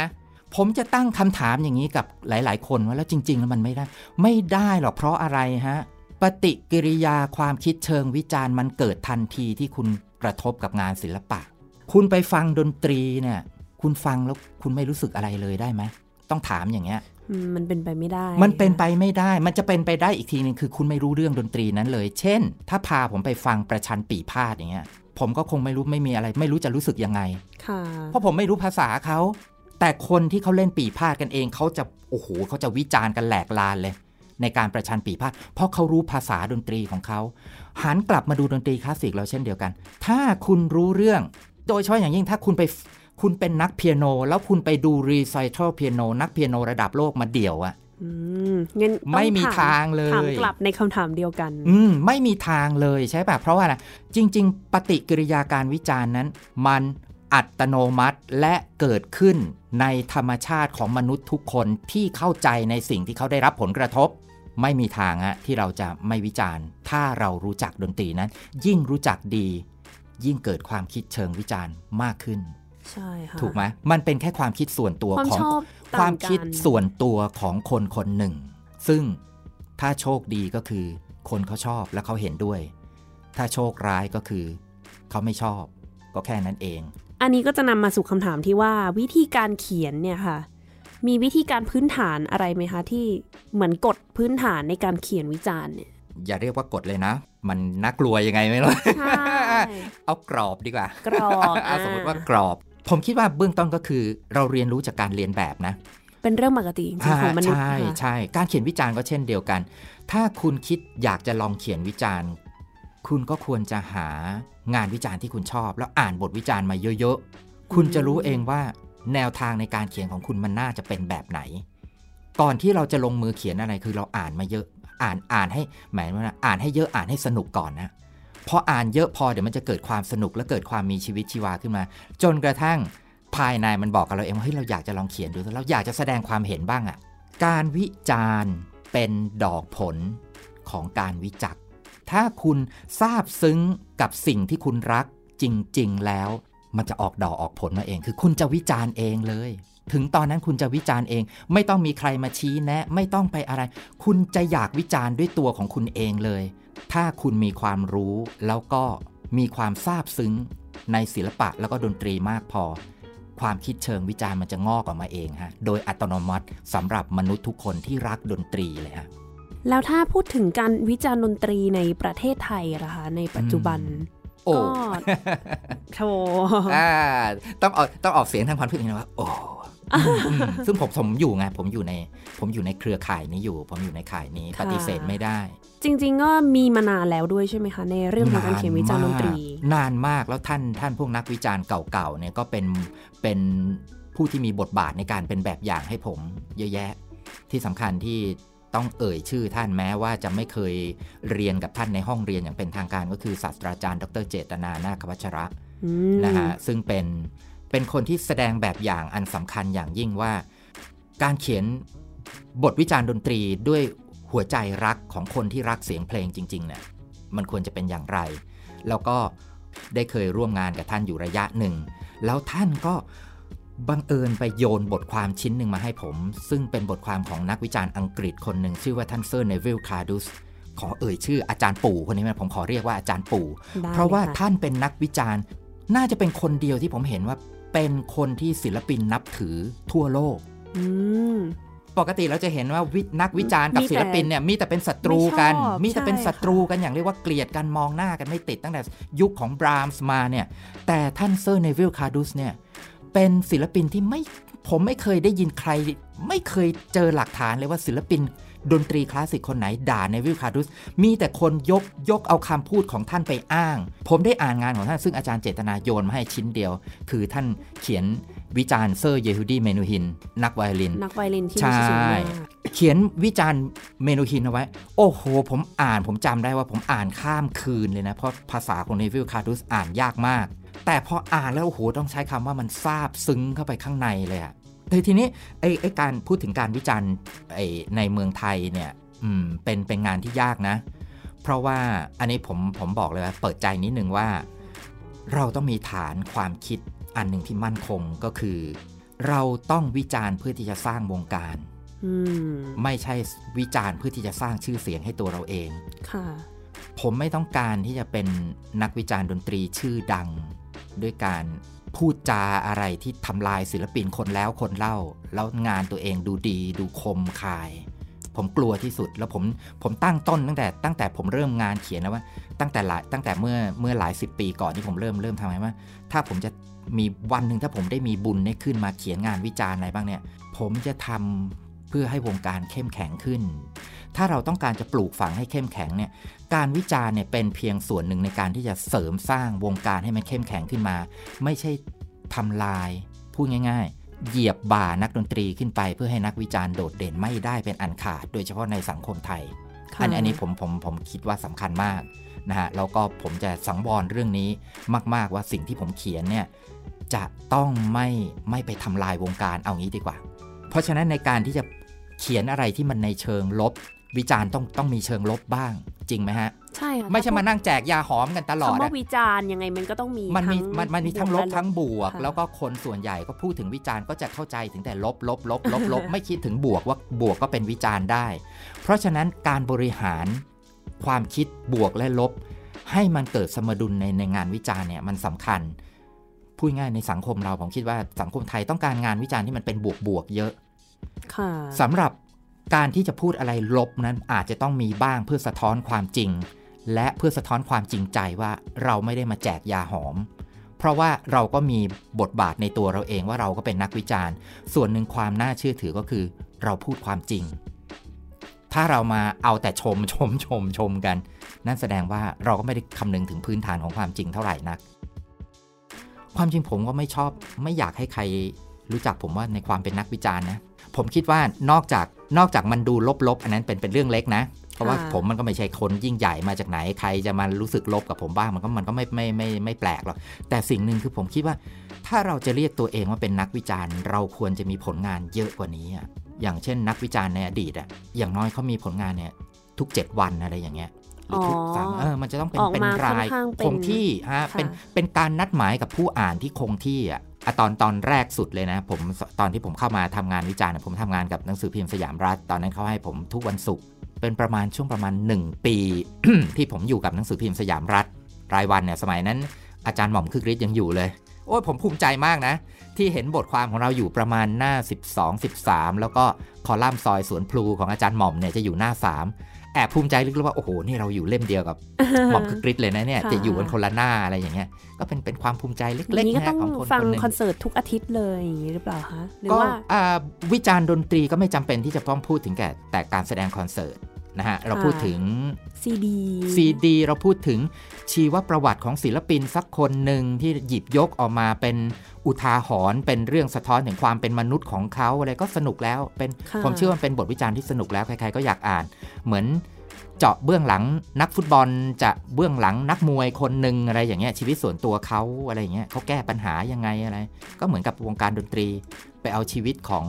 ผมจะตั้งคำถามอย่างนี้กับหลาย ๆ คนว่าแล้วจริง ๆ แล้วมันไม่ได้ ไม่ได้หรอกเพราะอะไรฮะ ปฏิกิริยาความคิดเชิงวิจารณ์มันเกิดทันทีที่คุณกระทบกับงานศิลปะ คุณไปฟังดนตรีเนี่ย คุณฟังแล้วคุณไม่รู้สึกอะไรเลยได้ไหมต้องถามอย่างเงี้ยอื มมันเป็นไปไม่ได้ มันเป็นไปไม่ได้ มันจะเป็นไปได้อีกทีหนึงคือคุณไม่รู้เรื่องดนตรีนั้นเลย เช่น ถ้าพาผมไปฟังประชันปีพาดอย่างเงี้ย ผมก็คงไม่รู้ไม่มีอะไร ไม่รู้จะรู้สึกยังไงค่ะเพราะผมไม่รู้ภาษาเขา แต่คนที่เขาเล่นปีพาดกันเองเขาจะโอ้โหเขาจะวิจารณ์กันแหลกลานเลย ในการประชันปีพาดเพราะเขารู้ภาษาดนตรีของเขาหันกลับมาดูดนตรีคลาสสิกเราเช่นเดียวกัน ถ้าคุณรู้เรื่อง โดยเฉพาะอย่างยิ่งถ้าคุณไป คุณเป็นนักเปียโน แล้วคุณไปดูรีไซเคิลเปียโน นักเปียโนระดับโลกมาเดี่ยวอะอืมงั้นต้องไม่มีถทางเลยถามกลับในคำถามเดียวกัน อืมไม่มีทางเลยใช่ป่ะเพราะว่าอะไรจริง ๆ ปฏิกิริยาการวิจารณ์นั้น มันอัตโนมัติและเกิดขึ้นในธรรมชาติของมนุษย์ทุกคนที่เข้าใจในสิ่งที่เขาได้รับผลกระทบ ไม่มีทางอะที่เราจะไม่วิจารณ์ ถ้าเรารู้จักดนตรีนั้น ยิ่งรู้จักดี ยิ่งเกิดความคิดเชิงวิจารณ์มากขึ้น ใช่ค่ะถูกไหมมันเป็นแค่ความคิดส่วนตัวความของชอบควาต่างมกันคิดส่วนตัวของคนคนหนึ่ง ซึ่งถ้าโชคดีก็คือ คนเขาชอบและเขาเห็นด้วย ถ้าโชคร้ายก็คือ เขาไม่ชอบ ก็แค่นั้นเอง อันนี้ก็จะนำมาสู่คำถามที่ว่าวิธีการเขียนเนี่ยค่ะ มีวิธีการพื้นฐานอะไรไหมคะที่เหมือนกฎพื้นฐานในการเขียนวิจารณ์เนี่ยอย่าเรียกว่ากฎเลยนะ มันน่ากลัวยังไงไม่รู้ใช่เอากรอบดีกว่า กรอบเาสมมติว่ากรอบ ผมคิดว่าเบื้องต้นก็คือเราเรียนรู้จากการเรียนแบบนะ เป็นเรื่องปกติจริงๆของมนุษย์ใช่ค่ะใช่การเขียนวิจารณ์ก็เช่นเดียวกัน ถ้าคุณคิดอยากจะลองเขียนวิจารณ์ คุณก็ควรจะหางานวิจารณ์ที่คุณชอบ แล้วอ่านบทวิจารณ์มาเยอะๆ คุณจะรู้เองว่าแนวทางในการเขียนของคุณมันน่าจะเป็นแบบไหน ก่อนที่เราจะลงมือเขียนอะไรคือเราอ่านมาเยอะ อ่านอ่านให้หมายว่าอ่านให้เยอะอ่านให้สนุกก่อนนะ พออ่านเยอะพอเดี๋ยวมันจะเกิดความสนุกและเกิดความมีชีวิตชีวาขึ้นมา จนกระทั่งภายในมันบอกกับเราเองว่าเฮ้ยเราอยากจะลองเขียนดูเราอยากจะแสดงความเห็นบ้างอะ่ะการวิจารณ์เป็นดอกผลของการวิจักถ้าคุณซาบซึ้งกับสิ่งที่คุณรักจริง ๆ แล้ว มันจะออกดอกออกผลมาเอง คือคุณจะวิจารณ์เองเลย ถึงตอนนั้นคุณจะวิจารณ์เอง ไม่ต้องมีใครมาชี้แนะ ไม่ต้องไปอะไร คุณจะอยากวิจารณ์ด้วยตัวของคุณเองเลย ถ้าคุณมีความรู้แล้วก็มีความซาบซึ้งในศิลปะแล้วก็ดนตรีมากพอ ความคิดเชิงวิจารณ์มันจะงอกออกมาเองฮะโดยอัตโนมัติสำหรับมนุษย์ทุกคนที่รักดนตรีเลยฮะแล้วถ้าพูดถึงการวิจารณ์ดนตรีในประเทศไทยล่ะคะในปัจจุบันโอ้ก็โถอ่าต้องออกต้องออกเสียงทางความคิดเห็นว่าโอ้อืมอืม ซึ่งผมผมอยู่ไงผมอยู่ในผมอยู่ในเครือข่ายนี้อยู่ ผมอยู่ในข่ายนี้ค่ะปฏิเสธไม่ได้ จริง ๆ ก็มีมานานแล้วด้วยใช่ไหมคะ ในเรื่องของการเขียนวิจารณ์ดนตรี นานมากแล้วท่านท่านพวกนักวิจารณ์เก่าๆเนี่ยก็เป็นเป็นผู้ที่มีบทบาทในการเป็นแบบอย่างให้ผมเยอะแยะ ที่สำคัญที่ต้องเอ่ยชื่อท่านแม้ว่าจะไม่เคยเรียนกับท่านในห้องเรียนอย่างเป็นทางการก็คือศาสตราจารย์ ดรเจตนานาควัชระอืมนะฮะซึ่งเป็น เป็นคนที่แสดงแบบอย่างอันสำคัญอย่างยิ่งว่า การเขียนบทวิจารณ์ดนตรีด้วยหัวใจรักของคนที่รักเสียงเพลงจริงๆเนี่ยมันควรจะเป็นอย่างไร แล้วก็ได้เคยร่วมงานกับท่านอยู่ระยะหนึ่ง แล้วท่านก็บังเอิญไปโยนบทความชิ้นหนึ่งมาให้ผม ซึ่งเป็นบทความของนักวิจารณ์อังกฤษคนหนึ่งชื่อว่าท่านเซอร์เนวิลคาร์ดุสขอเอ่ยชื่ออาจารย์ปู่คนนี้นะผมขอเรียกว่าอาจารย์ปู่ เพราะว่าท่านเป็นนักวิจารณ์ น่าจะเป็นคนเดียวที่ผมเห็นว่า เป็นคนที่ศิลปินนับถือทั่วโลกอืมปกติเราจะเห็นว่าวินักวิจารณ์กับมีแต่ศิลปินเนี่ยมีแต่เป็นศัตรูกันไม่ชอบมีแต่เป็นใช่ศัตรูกันอย่างเรียกว่าเกลียดกันมองหน้ากันไม่ติดตั้งแต่ยุคของบรามส์มาเนี่ย แต่ท่านเซอร์เนวิลคาร์ดุสเนี่ยเป็นศิลปินที่ไม่ผมไม่เคยได้ยินใคร ไม่เคยเจอหลักฐานเลยว่าศิลปิน ดนตรีคลาสสิกคนไหนด่าเนวิลคาร์ดุส มีแต่คนยกยกเอาคำพูดของท่านไปอ้าง ผมได้อ่านงานของท่านซึ่งอาจารย์เจตนาโยนมาให้ชิ้นเดียว คือท่านเขียนวิจารณ์เซอร์เยฮูดีเมนูฮิน นักไวโอลิน นักไวโอลินที่ใช่มีชื่อเสียงมากเขียนวิจารณ์เมนูฮินเอาไว้ โอ้โห ผมอ่านผมจำได้ว่าผมอ่านข้ามคืนเลยนะ เพราะภาษาของเนวิลคาร์ดุสอ่านยากมาก แต่พออ่านแล้วโอ้โหต้องใช้คำว่ามันซาบซึ้งเข้าไปข้างในเลยอะแต่ ทีนี้ไอ้ไอ้การพูดถึงการวิจารณ์ไอ้ในเมืองไทยเนี่ยอืมเป็นเป็นงานที่ยากนะ เพราะว่าอันนี้ผมผมบอกเลยว่าเปิดใจนิดนึงว่า เราต้องมีฐานความคิดอันหนึ่งที่มั่นคงก็คือ เราต้องวิจารณ์เพื่อที่จะสร้างวงการอืมไม่ใช่วิจารณ์เพื่อที่จะสร้างชื่อเสียงให้ตัวเราเองค่ะผมไม่ต้องการที่จะเป็นนักวิจารณ์ดนตรีชื่อดัง ด้วยการ พูดจาอะไรที่ทำลายศิลปินคนแล้วคนเล่า แล้วงานตัวเองดูดีดูคมคาย ผมกลัวที่สุดแล้วผมผมตั้งต้นตั้งแต่ตั้งแต่ผมเริ่มงานเขียนแล้วว่า ตั้งแต่หลายตั้งแต่เมื่อเมื่อหลายสิบปีก่อนที่ผมเริ่มเริ่มทำไงว่า ถ้าผมจะมีวันหนึ่งถ้าผมได้มีบุญได้ขึ้นมาเขียนงานวิจารณ์อะไรบ้างเนี่ย ผมจะทำเพื่อให้วงการเข้มแข็งขึ้น ถ้าเราต้องการจะปลูกฝังให้เข้มแข็งเนี่ย การวิจารณ์เนี่ยเป็นเพียงส่วนหนึ่งในการที่จะเสริมสร้างวงการให้มันเข้มแข็งขึ้นมา ไม่ใช่ทำลาย พูดง่ายๆ เหยียบบ่านักดนตรีขึ้นไป เพื่อให้นักวิจารณ์โดดเด่นไม่ได้เป็นอันขาด โดยเฉพาะในสังคมไทยค่ะอันอันนี้ผมผมผมคิดว่าสำคัญมากนะฮะแล้วก็ผมจะสังวรเรื่องนี้มาก ๆว่าสิ่งที่ผมเขียนเนี่ยจะต้องไม่ไม่ไปทำลายวงการเอางี้ดีกว่า เพราะฉะนั้นในการที่จะ เขียนอะไรที่มันในเชิงลบ วิจารณ์ต้องต้องมีเชิงลบบ้าง จริงไหมฮะ ใช่ค่ะไม่ใช่มานั่งแจกยาหอมกันตลอดคำว่าอะวิจารณ์ยังไงมันก็ต้องมีมันมีทั้งมันมันมีทั้งลบและทั้งบวกค่ะแล้วก็คนส่วนใหญ่ก็พูดถึงวิจารณ์ก็จะเข้าใจถึงแต่ลบลบลบลบลบไม่คิดถึงบวกว่าบวกก็เป็นวิจารณ์ได้ เพราะฉะนั้นการบริหารความคิดบวกและลบ ให้มันเกิดสมดุลในในงานวิจารณ์เนี่ยมันสำคัญพูดง่ายในสังคมเราผมคิดว่าสังคมไทยต้องการงานวิจารณ์ที่มันเป็นบวกบวกๆเยอะค่ะ สำหรับการที่จะพูดอะไรลบนั้นอาจจะต้องมีบ้างเพื่อสะท้อนความจริง และเพื่อสะท้อนความจริงใจว่าเราไม่ได้มาแจกยาหอม เพราะว่าเราก็มีบทบาทในตัวเราเองว่าเราก็เป็นนักวิจารณ์ ส่วนหนึ่งความน่าเชื่อถือก็คือ เราพูดความจริง ถ้าเรามาเอาแต่ชมชมชมชมกัน นั่นแสดงว่าเราก็ไม่ได้คำนึงถึงพื้นฐานของความจริงเท่าไหร่นัก ความจริงผมก็ไม่ชอบ ไม่อยากให้ใครรู้จักผมว่าในความเป็นนักวิจารณ์นะ ผมคิดว่านอกจากนอกจากมันดูลบๆ อันนั้นเป็นเป็นเรื่องเล็กนะ เพราะว่าค่ะผมมันก็ไม่ใช่คนยิ่งใหญ่มาจากไหนใครจะมารู้สึกลบกับผมบ้างมันก็มันก็ไม่ไม่ไม่ไม่แปลกหรอกแต่สิ่งหนึ่งคือผมคิดว่า ถ้าเราจะเรียกตัวเองว่าเป็นนักวิจารณ์ เราควรจะมีผลงานเยอะกว่านี้อะอย่างเช่นนักวิจารณ์ในอดีตอะอย่างน้อยเขามีผลงานเนี่ยทุก 7 วันอะไรอย่างเงี้ย หรือทุกอ๋อสามเออมันจะต้องเป็นออกเป็นมาค่อนรายข้างเป็นคงที่ฮะค่ะเป็นเป็นการนัดหมายกับผู้อ่านที่คงที่อะอะตอนตอนแรกสุดเลยนะผมตอนที่ผมเข้ามาทำงานวิจารณ์อะผมทำงานกับหนังสือพิมพ์สยามรัฐ ตอนนั้นเขาให้ผมทุกวันศุกร์เป็นประมาณช่วงประมาณ 1 ปี ที่ผมอยู่กับหนังสือพิมพ์สยามรัฐ รายวันเนี่ยสมัยนั้น อาจารย์หม่อมคึกฤทธิ์ยังอยู่เลย โอ้ยผมภูมิใจมากนะ ที่เห็นบทความของเราอยู่ประมาณหน้า 12 13 แล้วก็คอลัมน์ซอยสวนพลูของอาจารย์หม่อมเนี่ยจะอยู่หน้า 3 แอบภูมิใจลึกๆว่า โอ้โห นี่เราอยู่เล่มเดียวกับหม่อมคึกฤทธิ์เลยนะเนี่ยค่ะจะอยู่กันคนละหน้าอะไรอย่างเงี้ย ก็เป็นเป็นความภูมิใจเล็กนี้ๆก็นะต้องของคนฟังคนหนึ่งคอนเสิร์ตทุกอาทิตย์เลยอย่างนี้หรือเปล่าคะหรือก็ว่าอ่าวิจารณ์ดนตรีก็ไม่จำเป็นที่จะต้องพูดถึงแก่แต่การแสดงคอนเสิร์ตนะฮะ เราพูดถึงซีดีซีดีเราพูดถึง ชีวประวัติของศิลปินสักคนหนึ่งที่หยิบยกออกมาเป็นอุทาหรณ์เป็นเรื่องสะท้อนถึงความเป็นมนุษย์ของเขาอะไรก็สนุกแล้วเป็นค่ะผมเชื่อว่าเป็นบทวิจารณ์ที่สนุกแล้วใครๆก็อยากอ่าน เหมือนเจาะเบื้องหลังนักฟุตบอลจะเบื้องหลังนักมวยคนหนึ่งอะไรอย่างเงี้ยชีวิตส่วนตัวเขาอะไรอย่างเงี้ยเขาแก้ปัญหายังไงอะไร ก็เหมือนกับวงการดนตรี ไปเอาชีวิตของ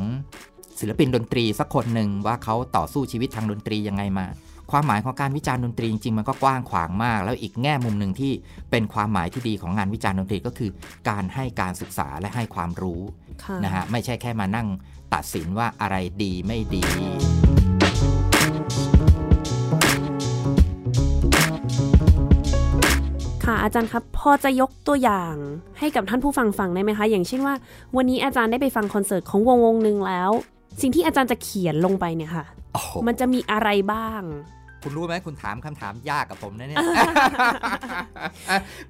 ศิลปินดนตรีสักคนหนึ่งว่าเขาต่อสู้ชีวิตทางดนตรียังไงมา ความหมายของการวิจารณ์ดนตรีจริงๆมันก็กว้างขวางมาก แล้วอีกแง่มุมหนึ่งที่เป็นความหมายที่ดีของงานวิจารณ์ดนตรีก็คือ การให้การศึกษาและให้ความรู้ค่ะนะฮะไม่ใช่แค่มานั่งตัดสินว่าอะไรดีไม่ดีค่ะอาจารย์ครับพอจะยกตัวอย่างให้กับท่านผู้ฟังฟังได้ไหมคะ อย่างเช่นว่า วันนี้อาจารย์ได้ไปฟังคอนเสิร์ตของวงวงหนึ่งแล้ว สิ่งที่อาจารย์จะเขียนลงไปเนี่ยค่ะโอ้โห มันจะมีอะไรบ้าง คุณรู้ไหมคุณถามคำถามยากกับผมนะเนี่ย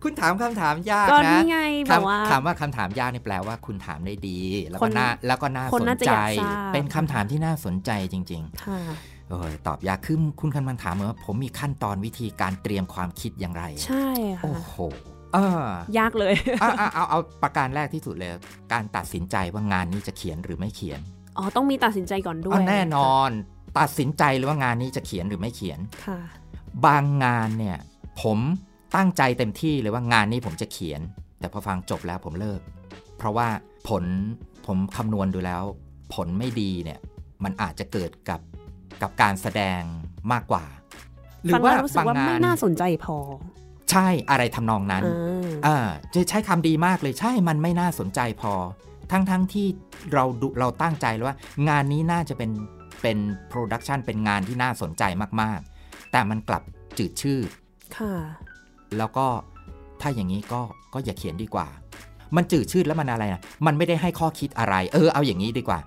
คุณถามคำถามยากก็นะนี่ไงแบบว่าคำคำว่าคำถามยากนี่แปลว่า คุณถามได้ดี แล้วคก็นน่าแล้วก็น่าคนสนน่าจะใจอยากทราบเป็นคำถามที่น่าสนใจจริงค่ะๆโอ้ยตอบยากคือคุณคันมันถามเหมือนว่าผมมีขั้นตอนวิธีการเตรียมความคิดอย่างไร ใช่โอ้ค่ะโหเออยากเลยเอาเอาเอาเอาประการแรกที่สุดเลย การตัดสินใจว่างานนี้จะเขียนหรือไม่เขียน อ๋อ ต้องมีตัดสินใจก่อนด้วเอายแน่นอน ตัดสินใจเลยว่างานนี้จะเขียนหรือไม่เขียนค่ะบางงานเนี่ยผมตั้งใจเต็มที่เลยว่างานนี้ผมจะเขียน แต่พอฟังจบแล้วผมเลิก เพราะว่าผลผมคำนวณดูแล้ว ผลไม่ดีเนี่ยมันอาจจะเกิดกับกับการแสดงมากกว่า หรืฟังว่าแล้วรู้สึกบางว่าไม่งานน่าสนใจพอ ใช่อะไรทำนองนั้นอ่าอ่าจะใช้คำดีมากเลยใช่มันไม่น่าสนใจพอ ทั้งทั้งที่เราดูเราตั้งใจเลยว่า งานนี้น่าจะเป็น เป็นโปรดักชันเป็นงานที่น่าสนใจมากๆ แต่มันกลับจืดชืดค่ะ แล้วก็ถ้าอย่างนี้ก็ก็อย่าเขียนดีกว่า มันจืดชืดแล้วมันอะไรนะมันไม่ได้ให้ข้อคิดอะไร เออเอาอย่างนี้ดีกว่า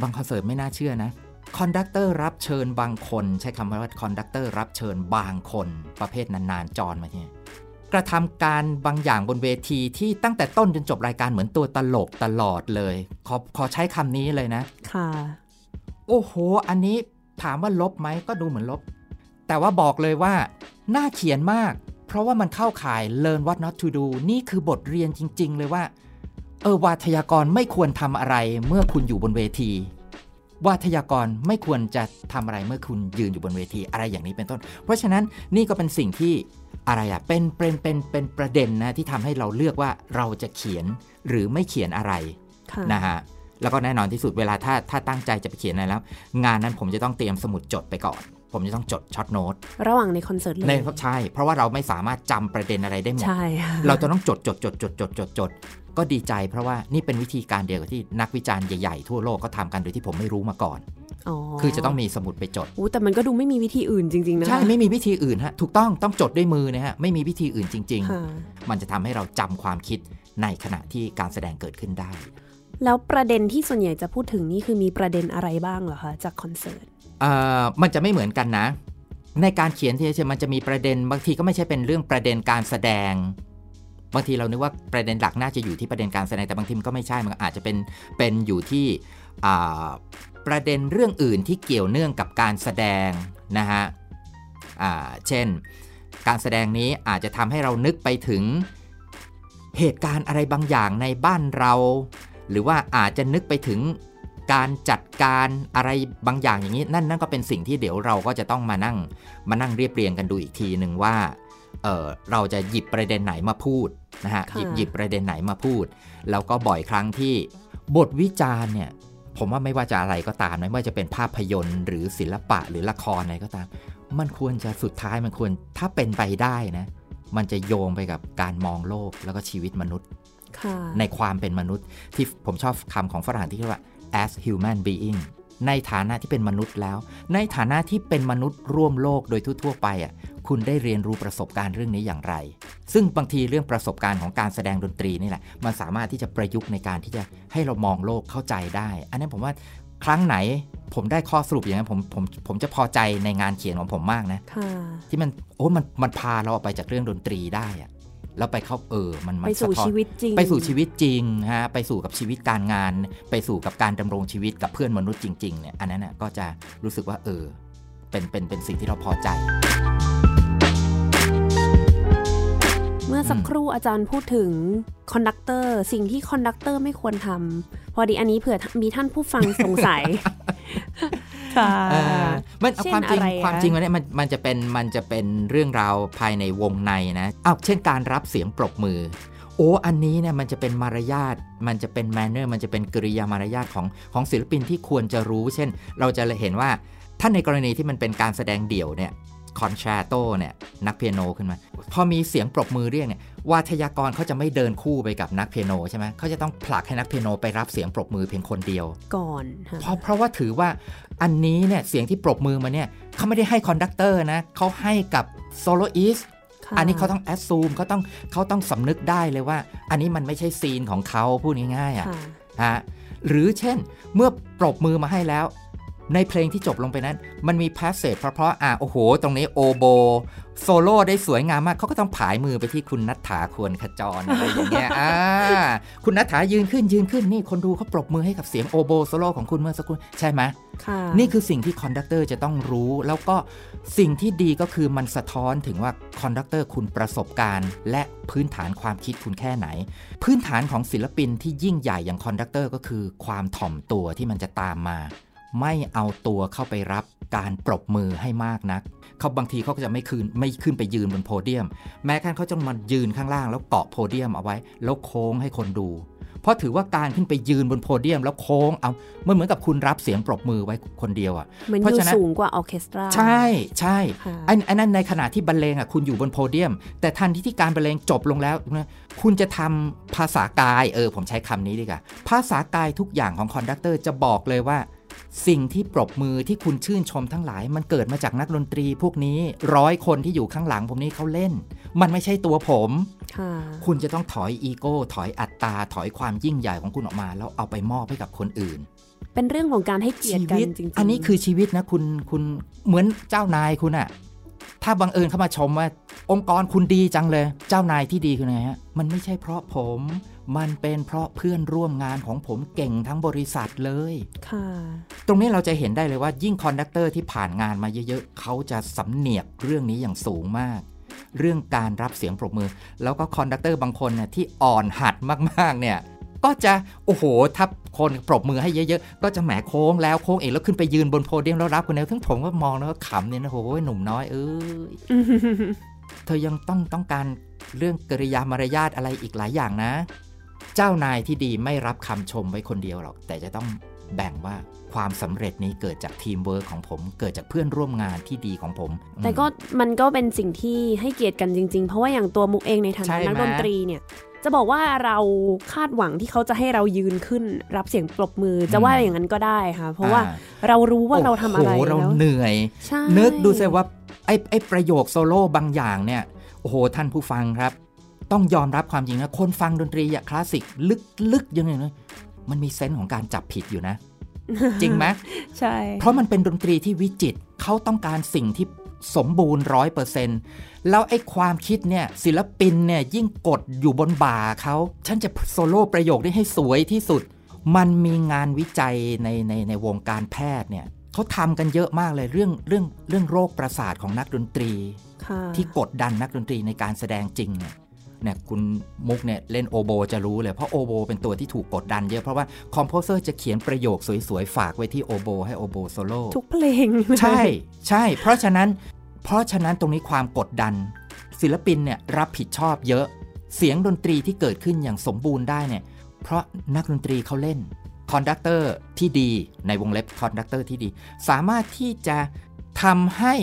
บางคอนเสิร์ตไม่น่าเชื่อนะ conductor รับเชิญบางคน ใช้คำว่า conductor รับเชิญบางคนประเภทนานๆจรมาเนี่ยกระทำการบางอย่างบนเวทีที่ตั้งแต่ต้นจนจบรายการเหมือนตัวตลกตลอดเลย ขอขอใช้คำนี้เลยนะ ค่ะ โอ้โห อันนี้ถามว่าลบไหมก็ดูเหมือนลบ แต่ว่าบอกเลยว่า น่าเขียนมาก เพราะว่ามันเข้าข่าย learn what not to do นี่คือบทเรียนจริง ๆ เลยว่า เออวาทยากรไม่ควรทำอะไรเมื่อคุณอยู่บนเวที วาทยากรไม่ควรจะทำอะไรเมื่อคุณยืนอยู่บนเวทีอะไรอย่างนี้เป็นต้น เพราะฉะนั้นนี่ก็เป็นสิ่งที่อะไรอะเป็นเป็นเป็นเป็นประเด็นนะที่ทำให้เราเลือกว่าเราจะเขียนหรือไม่เขียนอะไรค่ะนะฮะ แล้วก็แน่นอนที่สุดเวลาถ้าถ้าตั้งใจจะไปเขียนอะไรแล้ว งานนั้นผมจะต้องเตรียมสมุดจดไปก่อน ผมจะต้องจดช็อตโน้ตระหว่างในคอนเสิร์ตเลยในใช่ เพราะว่าเราไม่สามารถจำประเด็นอะไรได้หมดใช่ค่ะเราจะต้องจดจดจดจดจดจดจดก็ดีใจเพราะว่านี่เป็นวิธีการเดียวกับที่นักวิจารณ์ใหญ่ๆ ทั่วโลกก็ทำกันโดยที่ผมไม่รู้มาก่อนอ๋อคือจะต้องมีสมุดไปจดอู้แต่มันก็ดูไม่มีวิธีอื่นจริงๆนะใช่ไม่มีวิธีอื่นฮะถูกต้องต้องจดด้วยมือนะฮะไม่มีวิธีอื่นจริงค่ะๆมันจะทำให้เราจำความคิดในขณะที่การแสดงเกิดขึ้นได้ แล้วประเด็นที่ส่วนใหญ่จะพูดถึงนี่คือมีประเด็นอะไรบ้างเหรอคะจากคอนเสิร์ตอ่อมันจะไม่เหมือนกันนะ ในการเขียนที่จะมันจะมีประเด็นบางทีก็ไม่ใช่เป็นเรื่องประเด็นการแสดง บางทีเรานึกว่าประเด็นหลักน่าจะอยู่ที่ประเด็นการแสดงแต่บางทีมันก็ไม่ใช่มันอาจจะเป็นเป็นอยู่ที่ประเด็นเรื่องอื่นที่เกี่ยวเนื่องกับการแสดงนะฮะเช่น การแสดงนี้อาจจะทำให้เรานึกไปถึงเหตุการณ์อะไรบางอย่างในบ้านเรา หรือว่าอาจจะนึกไปถึงการจัดการอะไรบางอย่างอย่างนี้ นั่นนั่นก็เป็นสิ่งที่เดี๋ยวเราก็จะต้องมานั่งมานั่งเรียบเรียงกันดูอีกทีหนึ่งว่าเออเราจะหยิบประเด็นไหนมาพูดนะฮะค่ะหยิบหยิบประเด็นไหนมาพูด แล้วก็บ่อยครั้งที่บทวิจารณ์เนี่ยผมว่าไม่ว่าจะอะไรก็ตามไม่ว่าจะเป็นภาพยนตร์ หรือศิลปะหรือละครอะไรก็ตาม มันควรจะสุดท้ายมันควรถ้าเป็นไปได้นะ มันจะโยงไปกับการมองโลกแล้วก็ชีวิตมนุษย์ค่ะ ในความเป็นมนุษย์ที่ผมชอบคำของฝรั่งที่เรียกว่า as human being ในฐานะที่เป็นมนุษย์แล้ว ในฐานะที่เป็นมนุษย์ร่วมโลกโดยทั่วๆไปอะคุณได้เรียนรู้ประสบการณ์เรื่องนี้อย่างไร ซึ่งบางทีเรื่องประสบการณ์ของการแสดงดนตรีนี่แหละ มันสามารถที่จะประยุกต์ในการที่จะให้เรามองโลกเข้าใจได้ อันนั้นผมว่าครั้งไหนผมได้ข้อสรุปอย่างนั้นผมผมผมจะพอใจในงานเขียนของผมมากนะค่ะที่มันโอ้มันมันพาเราออกไปจากเรื่องดนตรีได้อะ แล้วไปเข้าเออมันมันไปสู่สะท้อนชีวิตจริง ไปสู่ชีวิตจริงฮะไปสู่กับชีวิตการงาน ไปสู่กับการดำรงชีวิตกับเพื่อนมนุษย์จริงๆเนี่ยอันนั้นน่ะก็จะรู้สึกว่าเออเป็นเป็นเป็นสิ่งที่เราพอใจ เมื่อสักครู่อาจารย์พูดถึง conductor สิ่งที่ conductor ไม่ควรทำพอดีอันนี้เผื่อมีท่านผู้ฟังสงสัยค่ะเออมันเอาเช่นความจริงอะไรอะความจริงมันเนี่ยมันมันจะเป็นมันจะเป็นเรื่องราวภายในวงในนะอ้าวเช่นการรับเสียงปรบมือ โอ้อันนี้เนี่ยมันจะเป็นมารยาทมันจะเป็นแมนเนอร์มันจะเป็นกริยามารยาทของของศิลปินที่ควรจะรู้ เช่น เราจะเห็นว่าถ้าในกรณีที่มันเป็นการแสดงเดี่ยวเนี่ย คอนแชร์โตเนี่ยนักเปียโนขึ้นมา พอมีเสียงปรบมือเรียกเนี่ยวาทยากรเขาจะไม่เดินคู่ไปกับนักเปียโนใช่ไหมเขาจะต้องผลักให้นักเปียโนไปรับเสียงปรบมือเพียงคนเดียว ก่อนค่ะเพราะเพราะว่าถือว่าอันนี้เนี่ยเสียงที่ปรบมือมาเนี่ยเขาไม่ได้ให้ conductor นะเขาให้กับ soloist ค่ะอันนี้เขาต้อง assume เขาต้องเขาต้องสำนึกได้เลยว่า อันนี้มันไม่ใช่ scene ของเขาพูดง่ายๆอะค่ะฮะหรือเช่นเมื่อปรบมือมาให้แล้ว ในเพลงที่จบลงไปนั้น มันมี passage เพราะๆอะโอ้โห ตรงนี้โอโบ โซโล่ได้สวยงามมากเขาก็ต้องผายมือไปที่คุณนัทถาควรขจรอะไรอย่างเงี้ยอ่าคุณนัทถายืนขึ้นยืนขึ้นนี่คนดูเขาปรบมือให้กับเสียงโอโบโซโล่ของคุณเมื่อสักครู่ใช่ไหมค่ะนี่คือสิ่งที่ conductor จะต้องรู้ แล้วก็สิ่งที่ดีก็คือมันสะท้อนถึงว่า conductor คุณประสบการณ์ และพื้นฐานความคิดคุณแค่ไหน พื้นฐานของศิลปินที่ยิ่งใหญ่อย่าง conductor ก็คือความถ่อมตัวที่มันจะตามมา ไม่เอาตัวเข้าไปรับการปรบมือให้มากนัก เขาบางทีเขาก็จะไม่คืนไม่ขึ้นไปยืนบนโพเดียม แม้กระทั่งเขาจะมายืนข้างล่าง แล้วเกาะโพเดียมเอาไว้ แล้วโค้งให้คนดู เพราะถือว่าการขึ้นไปยืนบนโพเดียม แล้วโค้งเอามันเหมือนกับคุณรับเสียงปรบมือไว้คนเดียวอะเหมือนเพอราะยู่ฉะนั้นสูงกว่าออร์เคสตรา ใช่ใช่ค่ะไอ้ไอ้นั่นในขณะที่บรรเลงอะคุณอยู่บนโพเดียม แต่ทันทีที่การบรรเลงจบลงแล้วนะคุณจะทำภาษากายเออผมใช้คำนี้ดีกว่าภาษากายทุกอย่างของ conductor จะบอกเลยว่า สิ่งที่ปรบมือที่คุณชื่นชมทั้งหลาย มันเกิดมาจากนักดนตรีพวกนี้ร้อยคนที่อยู่ข้างหลังผมนี้เขาเล่น มันไม่ใช่ตัวผมค่ะคุณจะต้องถอยอีโก้ ถอยอัตตา ถอยความยิ่งใหญ่ของคุณออกมา แล้วเอาไปมอบให้กับคนอื่น เป็นเรื่องของการให้เกียรติกันชีวิตจริงๆอันนี้คือชีวิตนะคุณคุณเหมือนเจ้านายคุณอะ ถ้าบังเอิญเข้ามาชมว่า องค์กรคุณดีจังเลย เจ้านายที่ดีคือไงฮะ มันไม่ใช่เพราะผม มันเป็นเพราะเพื่อนร่วมงานของผมเก่งทั้งบริษัทเลย ค่ะ ตรงนี้เราจะเห็นได้เลยว่ายิ่ง conductor ที่ผ่านงานมาเยอะๆ เขาจะสำเหนียกเรื่องนี้อย่างสูงมากเรื่องการรับเสียงปรบมือ แล้วก็ conductor บางคนเนี่ยที่อ่อนหัดมากๆเนี่ย ก็จะโอ้โหถ้าคนปรบมือให้เยอะๆ ก็จะแหมโค้งแล้วโค้งเองแล้วขึ้นไปยืนบนโพเดียมแล้วรับคนเดียวทั้งผมก็มองแล้วก็ขำเนี่ยนะโอ้โหหนุ่มน้อยเอ้ยเธอยังต้องต้องการเรื่องกริยามารยาทอะไรอีกหลายอย่างนะ เจ้านายที่ดีไม่รับคำชมไว้คนเดียวหรอก แต่จะต้องแบ่งว่าความสำเร็จนี้เกิดจากทีมเวิร์คของผม เกิดจากเพื่อนร่วมงานที่ดีของผม แต่ก็มันก็เป็นสิ่งที่ให้เกียรติกันจริง ๆ เพราะว่าอย่างตัวมุกเองในฐาใช่นะไหมนักดนตรีเนี่ย จะบอกว่าเราคาดหวังที่เขาจะให้เรายืนขึ้น รับเสียงปรบมือจะว่าอย่างนั้นก็ได้ค่ะ เพราะว่าอ่าเรารู้ว่าเราทำอะไรโโหเราแล้วเหนื่อยใช่นึกดูสิว่าไอ้ไอ้ประโยคโซโล่บางอย่างเนี่ยโอ้โหท่านผู้ฟังครับ ต้องยอมรับความจริงนะคนฟังดนตรีอะคลาสสิกลึกๆยังไงนะมันมีเซนส์ของการจับผิดอยู่นะ จริงไหมใช่ เพราะมันเป็นดนตรีที่วิจิตรเขาต้องการสิ่งที่ สมบูรณ์ร้อยเปอร์เซนต์แล้วไอ้ความคิดเนี่ยศิลปินเนี่ยยิ่งกดอยู่บนบ่าเขาฉันจะโซโล่ประโยคนี้ให้สวยที่สุด มันมีงานวิจัยในในในวงการแพทย์เนี่ยเขาทำกันเยอะมากเลยเรื่องเรื่องเรื่องโรคประสาทของนักดนตรีค่ะที่กดดันนักดนตรีในการแสดงจริงเนี่ย เนี่ยคุณมุกเนี่ยเล่นโอโบจะรู้เลย เพราะโอโบเป็นตัวที่ถูกกดดันเยอะเพราะว่าcomposer จะเขียนประโยคสวยๆ ฝากไว้ที่โอโบให้โอโบโซโล่ทุกเพลงเลยใช่ใช่ เพราะฉะนั้น เพราะฉะนั้นตรงนี้ความกดดัน ศิลปินเนี่ยรับผิดชอบเยอะ เสียงดนตรีที่เกิดขึ้นอย่างสมบูรณ์ได้เนี่ยเพราะนักดนตรีเขาเล่น conductor ที่ดีในวงเล็บ conductor ที่ดี สามารถที่จะทำให้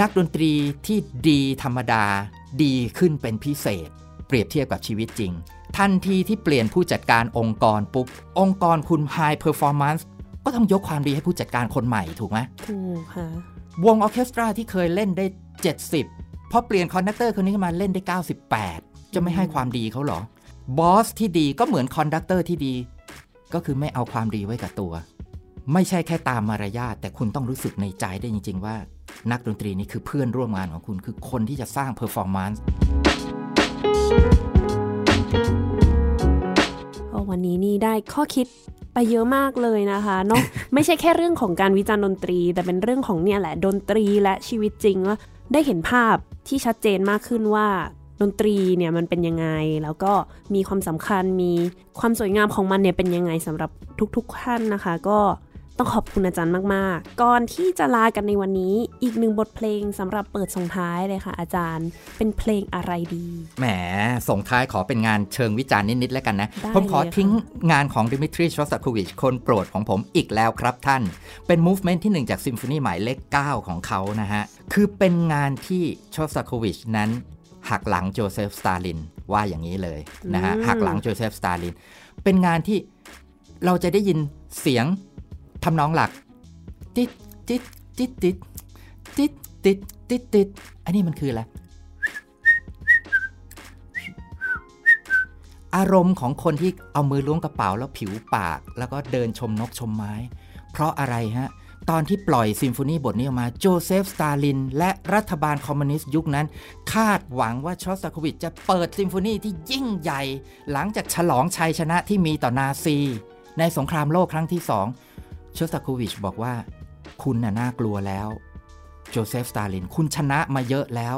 นักดนตรีที่ดีธรรมดาดีขึ้นเป็นพิเศษ เปรียบเทียบกับชีวิตจริง ทันทีที่เปลี่ยนผู้จัดการองค์กรปุ๊บ องค์กรคุณ High Performance ก็ต้องยกความดีให้ผู้จัดการคนใหม่ถูกไหมถูกค่ะ วงออร์เคสตราที่เคยเล่นได้ 70 พอเปลี่ยน conductor คนนี้มาเล่นได้ 98 จะไม่ให้ความดีเขาเหรอบอสที่ดีก็เหมือน conductor ที่ดี ก็คือไม่เอาความดีไว้กับตัว ไม่ใช่แค่ตามมารยาทแต่คุณต้องรู้สึกในใจได้จริง ๆ ว่า นักดนตรีนี่คือเพื่อนร่วมงานของคุณคือคนที่จะสร้าง performance ก็ วันนี้นี่ได้ข้อคิดไปเยอะมากเลยนะคะเนาะไม่ใช่แค่เรื่องของการวิจารณ์ดนตรี แต่เป็นเรื่องของเนี่ยแหละดนตรีและชีวิตจริงว่าได้เห็นภาพที่ชัดเจนมากขึ้นว่าดนตรีเนี่ยมันเป็นยังไง แล้วก็มีความสำคัญมีความสวยงามของมันเนี่ยเป็นยังไงสำหรับทุกๆท่านนะคะ ก็ ต้องขอบคุณอาจารย์มาก ๆ ก่อนที่จะลากันในวันนี้ อีกหนึ่งบทเพลงสำหรับเปิดส่งท้ายเลยค่ะ อาจารย์ เป็นเพลงอะไรดี แหม ส่งท้ายขอเป็นงานเชิงวิจารณ์นิด ๆ แล้วกันนะได้ผมขอเลยค่ะทิ้งงานของดิมิทรีชอสตาโควิชคนโปรดของผมอีกแล้วครับท่าน เป็น movement ที่ 1 จากซิมโฟนีหมายเลข 9 ของเขานะฮะ คือเป็นงานที่ชอสตาโควิชนั้นหักหลังโจเซฟสตาลินว่าอย่างนี้เลยนะฮะอืมหักหลังโจเซฟสตาลินเป็นงานที่เราจะได้ยินเสียง ทำนองหลักติดติดติดติดติดติดติดติดอันนี้มันคืออะไรอารมณ์ของคนที่เอามือล้วงกระเป๋าแล้วผิวปาก แล้วก็เดินชมนกชมไม้ เพราะอะไรฮะ ตอนที่ปล่อยซิมโฟนีบทนี้ออกมาโจเซฟสตาลิน และรัฐบาลคอมมิวนิสต์ยุคนั้น คาดหวังว่าชอสตาโควิชจะเปิดซิมโฟนีที่ยิ่งใหญ่ หลังจากฉลองชัยชนะที่มีต่อนาซี ในสงครามโลกครั้งที่สอง ชอสตาโควิชบอกว่า คุณน่ะน่ากลัวแล้ว โจเซฟสตาลิน คุณชนะมาเยอะแล้ว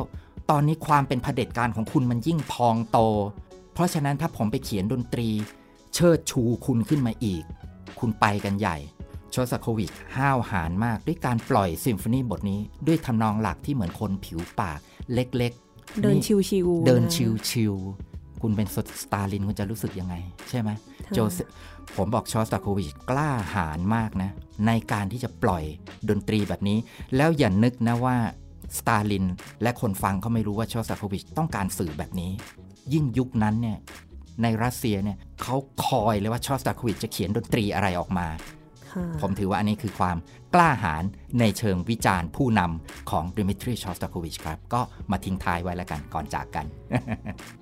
ตอนนี้ความเป็นเผด็จการของคุณมันยิ่งพองโต เพราะฉะนั้นถ้าผมไปเขียนดนตรี เชิดชูคุณขึ้นมาอีก คุณไปกันใหญ่ชอสตาโควิชห้าวหาญมากด้วยการปล่อยซิมโฟนีบทนี้ ด้วยทำนองหลักที่เหมือนคนผิวปากเล็กๆ เดินนี่ชิวๆเดินนะชิวๆคุณเป็นสตาลินคุณจะรู้สึกยังไง ใช่ไหมค่ะโจเซฟผมบอกชอสตาโควิชกล้าหาญมากนะ ในการที่จะปล่อยดนตรีแบบนี้ แล้วอย่านึกนะว่าสตาลินและคนฟังเขาไม่รู้ว่าชอสตาโควิชต้องการสื่อแบบนี้ ยิ่งยุคนั้นเนี่ยในรัสเซียเนี่ยเขาคอยเลยว่าชอสตาโควิชจะเขียนดนตรีอะไรออกมา ผมถือว่าอันนี้คือความกล้าหาญในเชิงวิจารณ์ผู้นำของดิมิทรีชอสตาโควิชครับ ก็มาทิ้งท้ายไว้แล้วกันก่อนจากกัน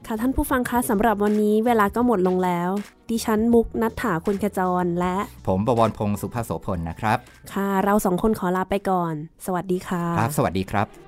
ค่ะท่านผู้ฟังคะสำหรับวันนี้เวลาก็หมดลงแล้ว ดิฉันมุกนัฐถาคุณขจรและ ผมประวรพงศ์สุภาโสพลนะครับ ค่ะ เราสองคนขอลาไปก่อน สวัสดีค่ะ ครับ สวัสดีครับ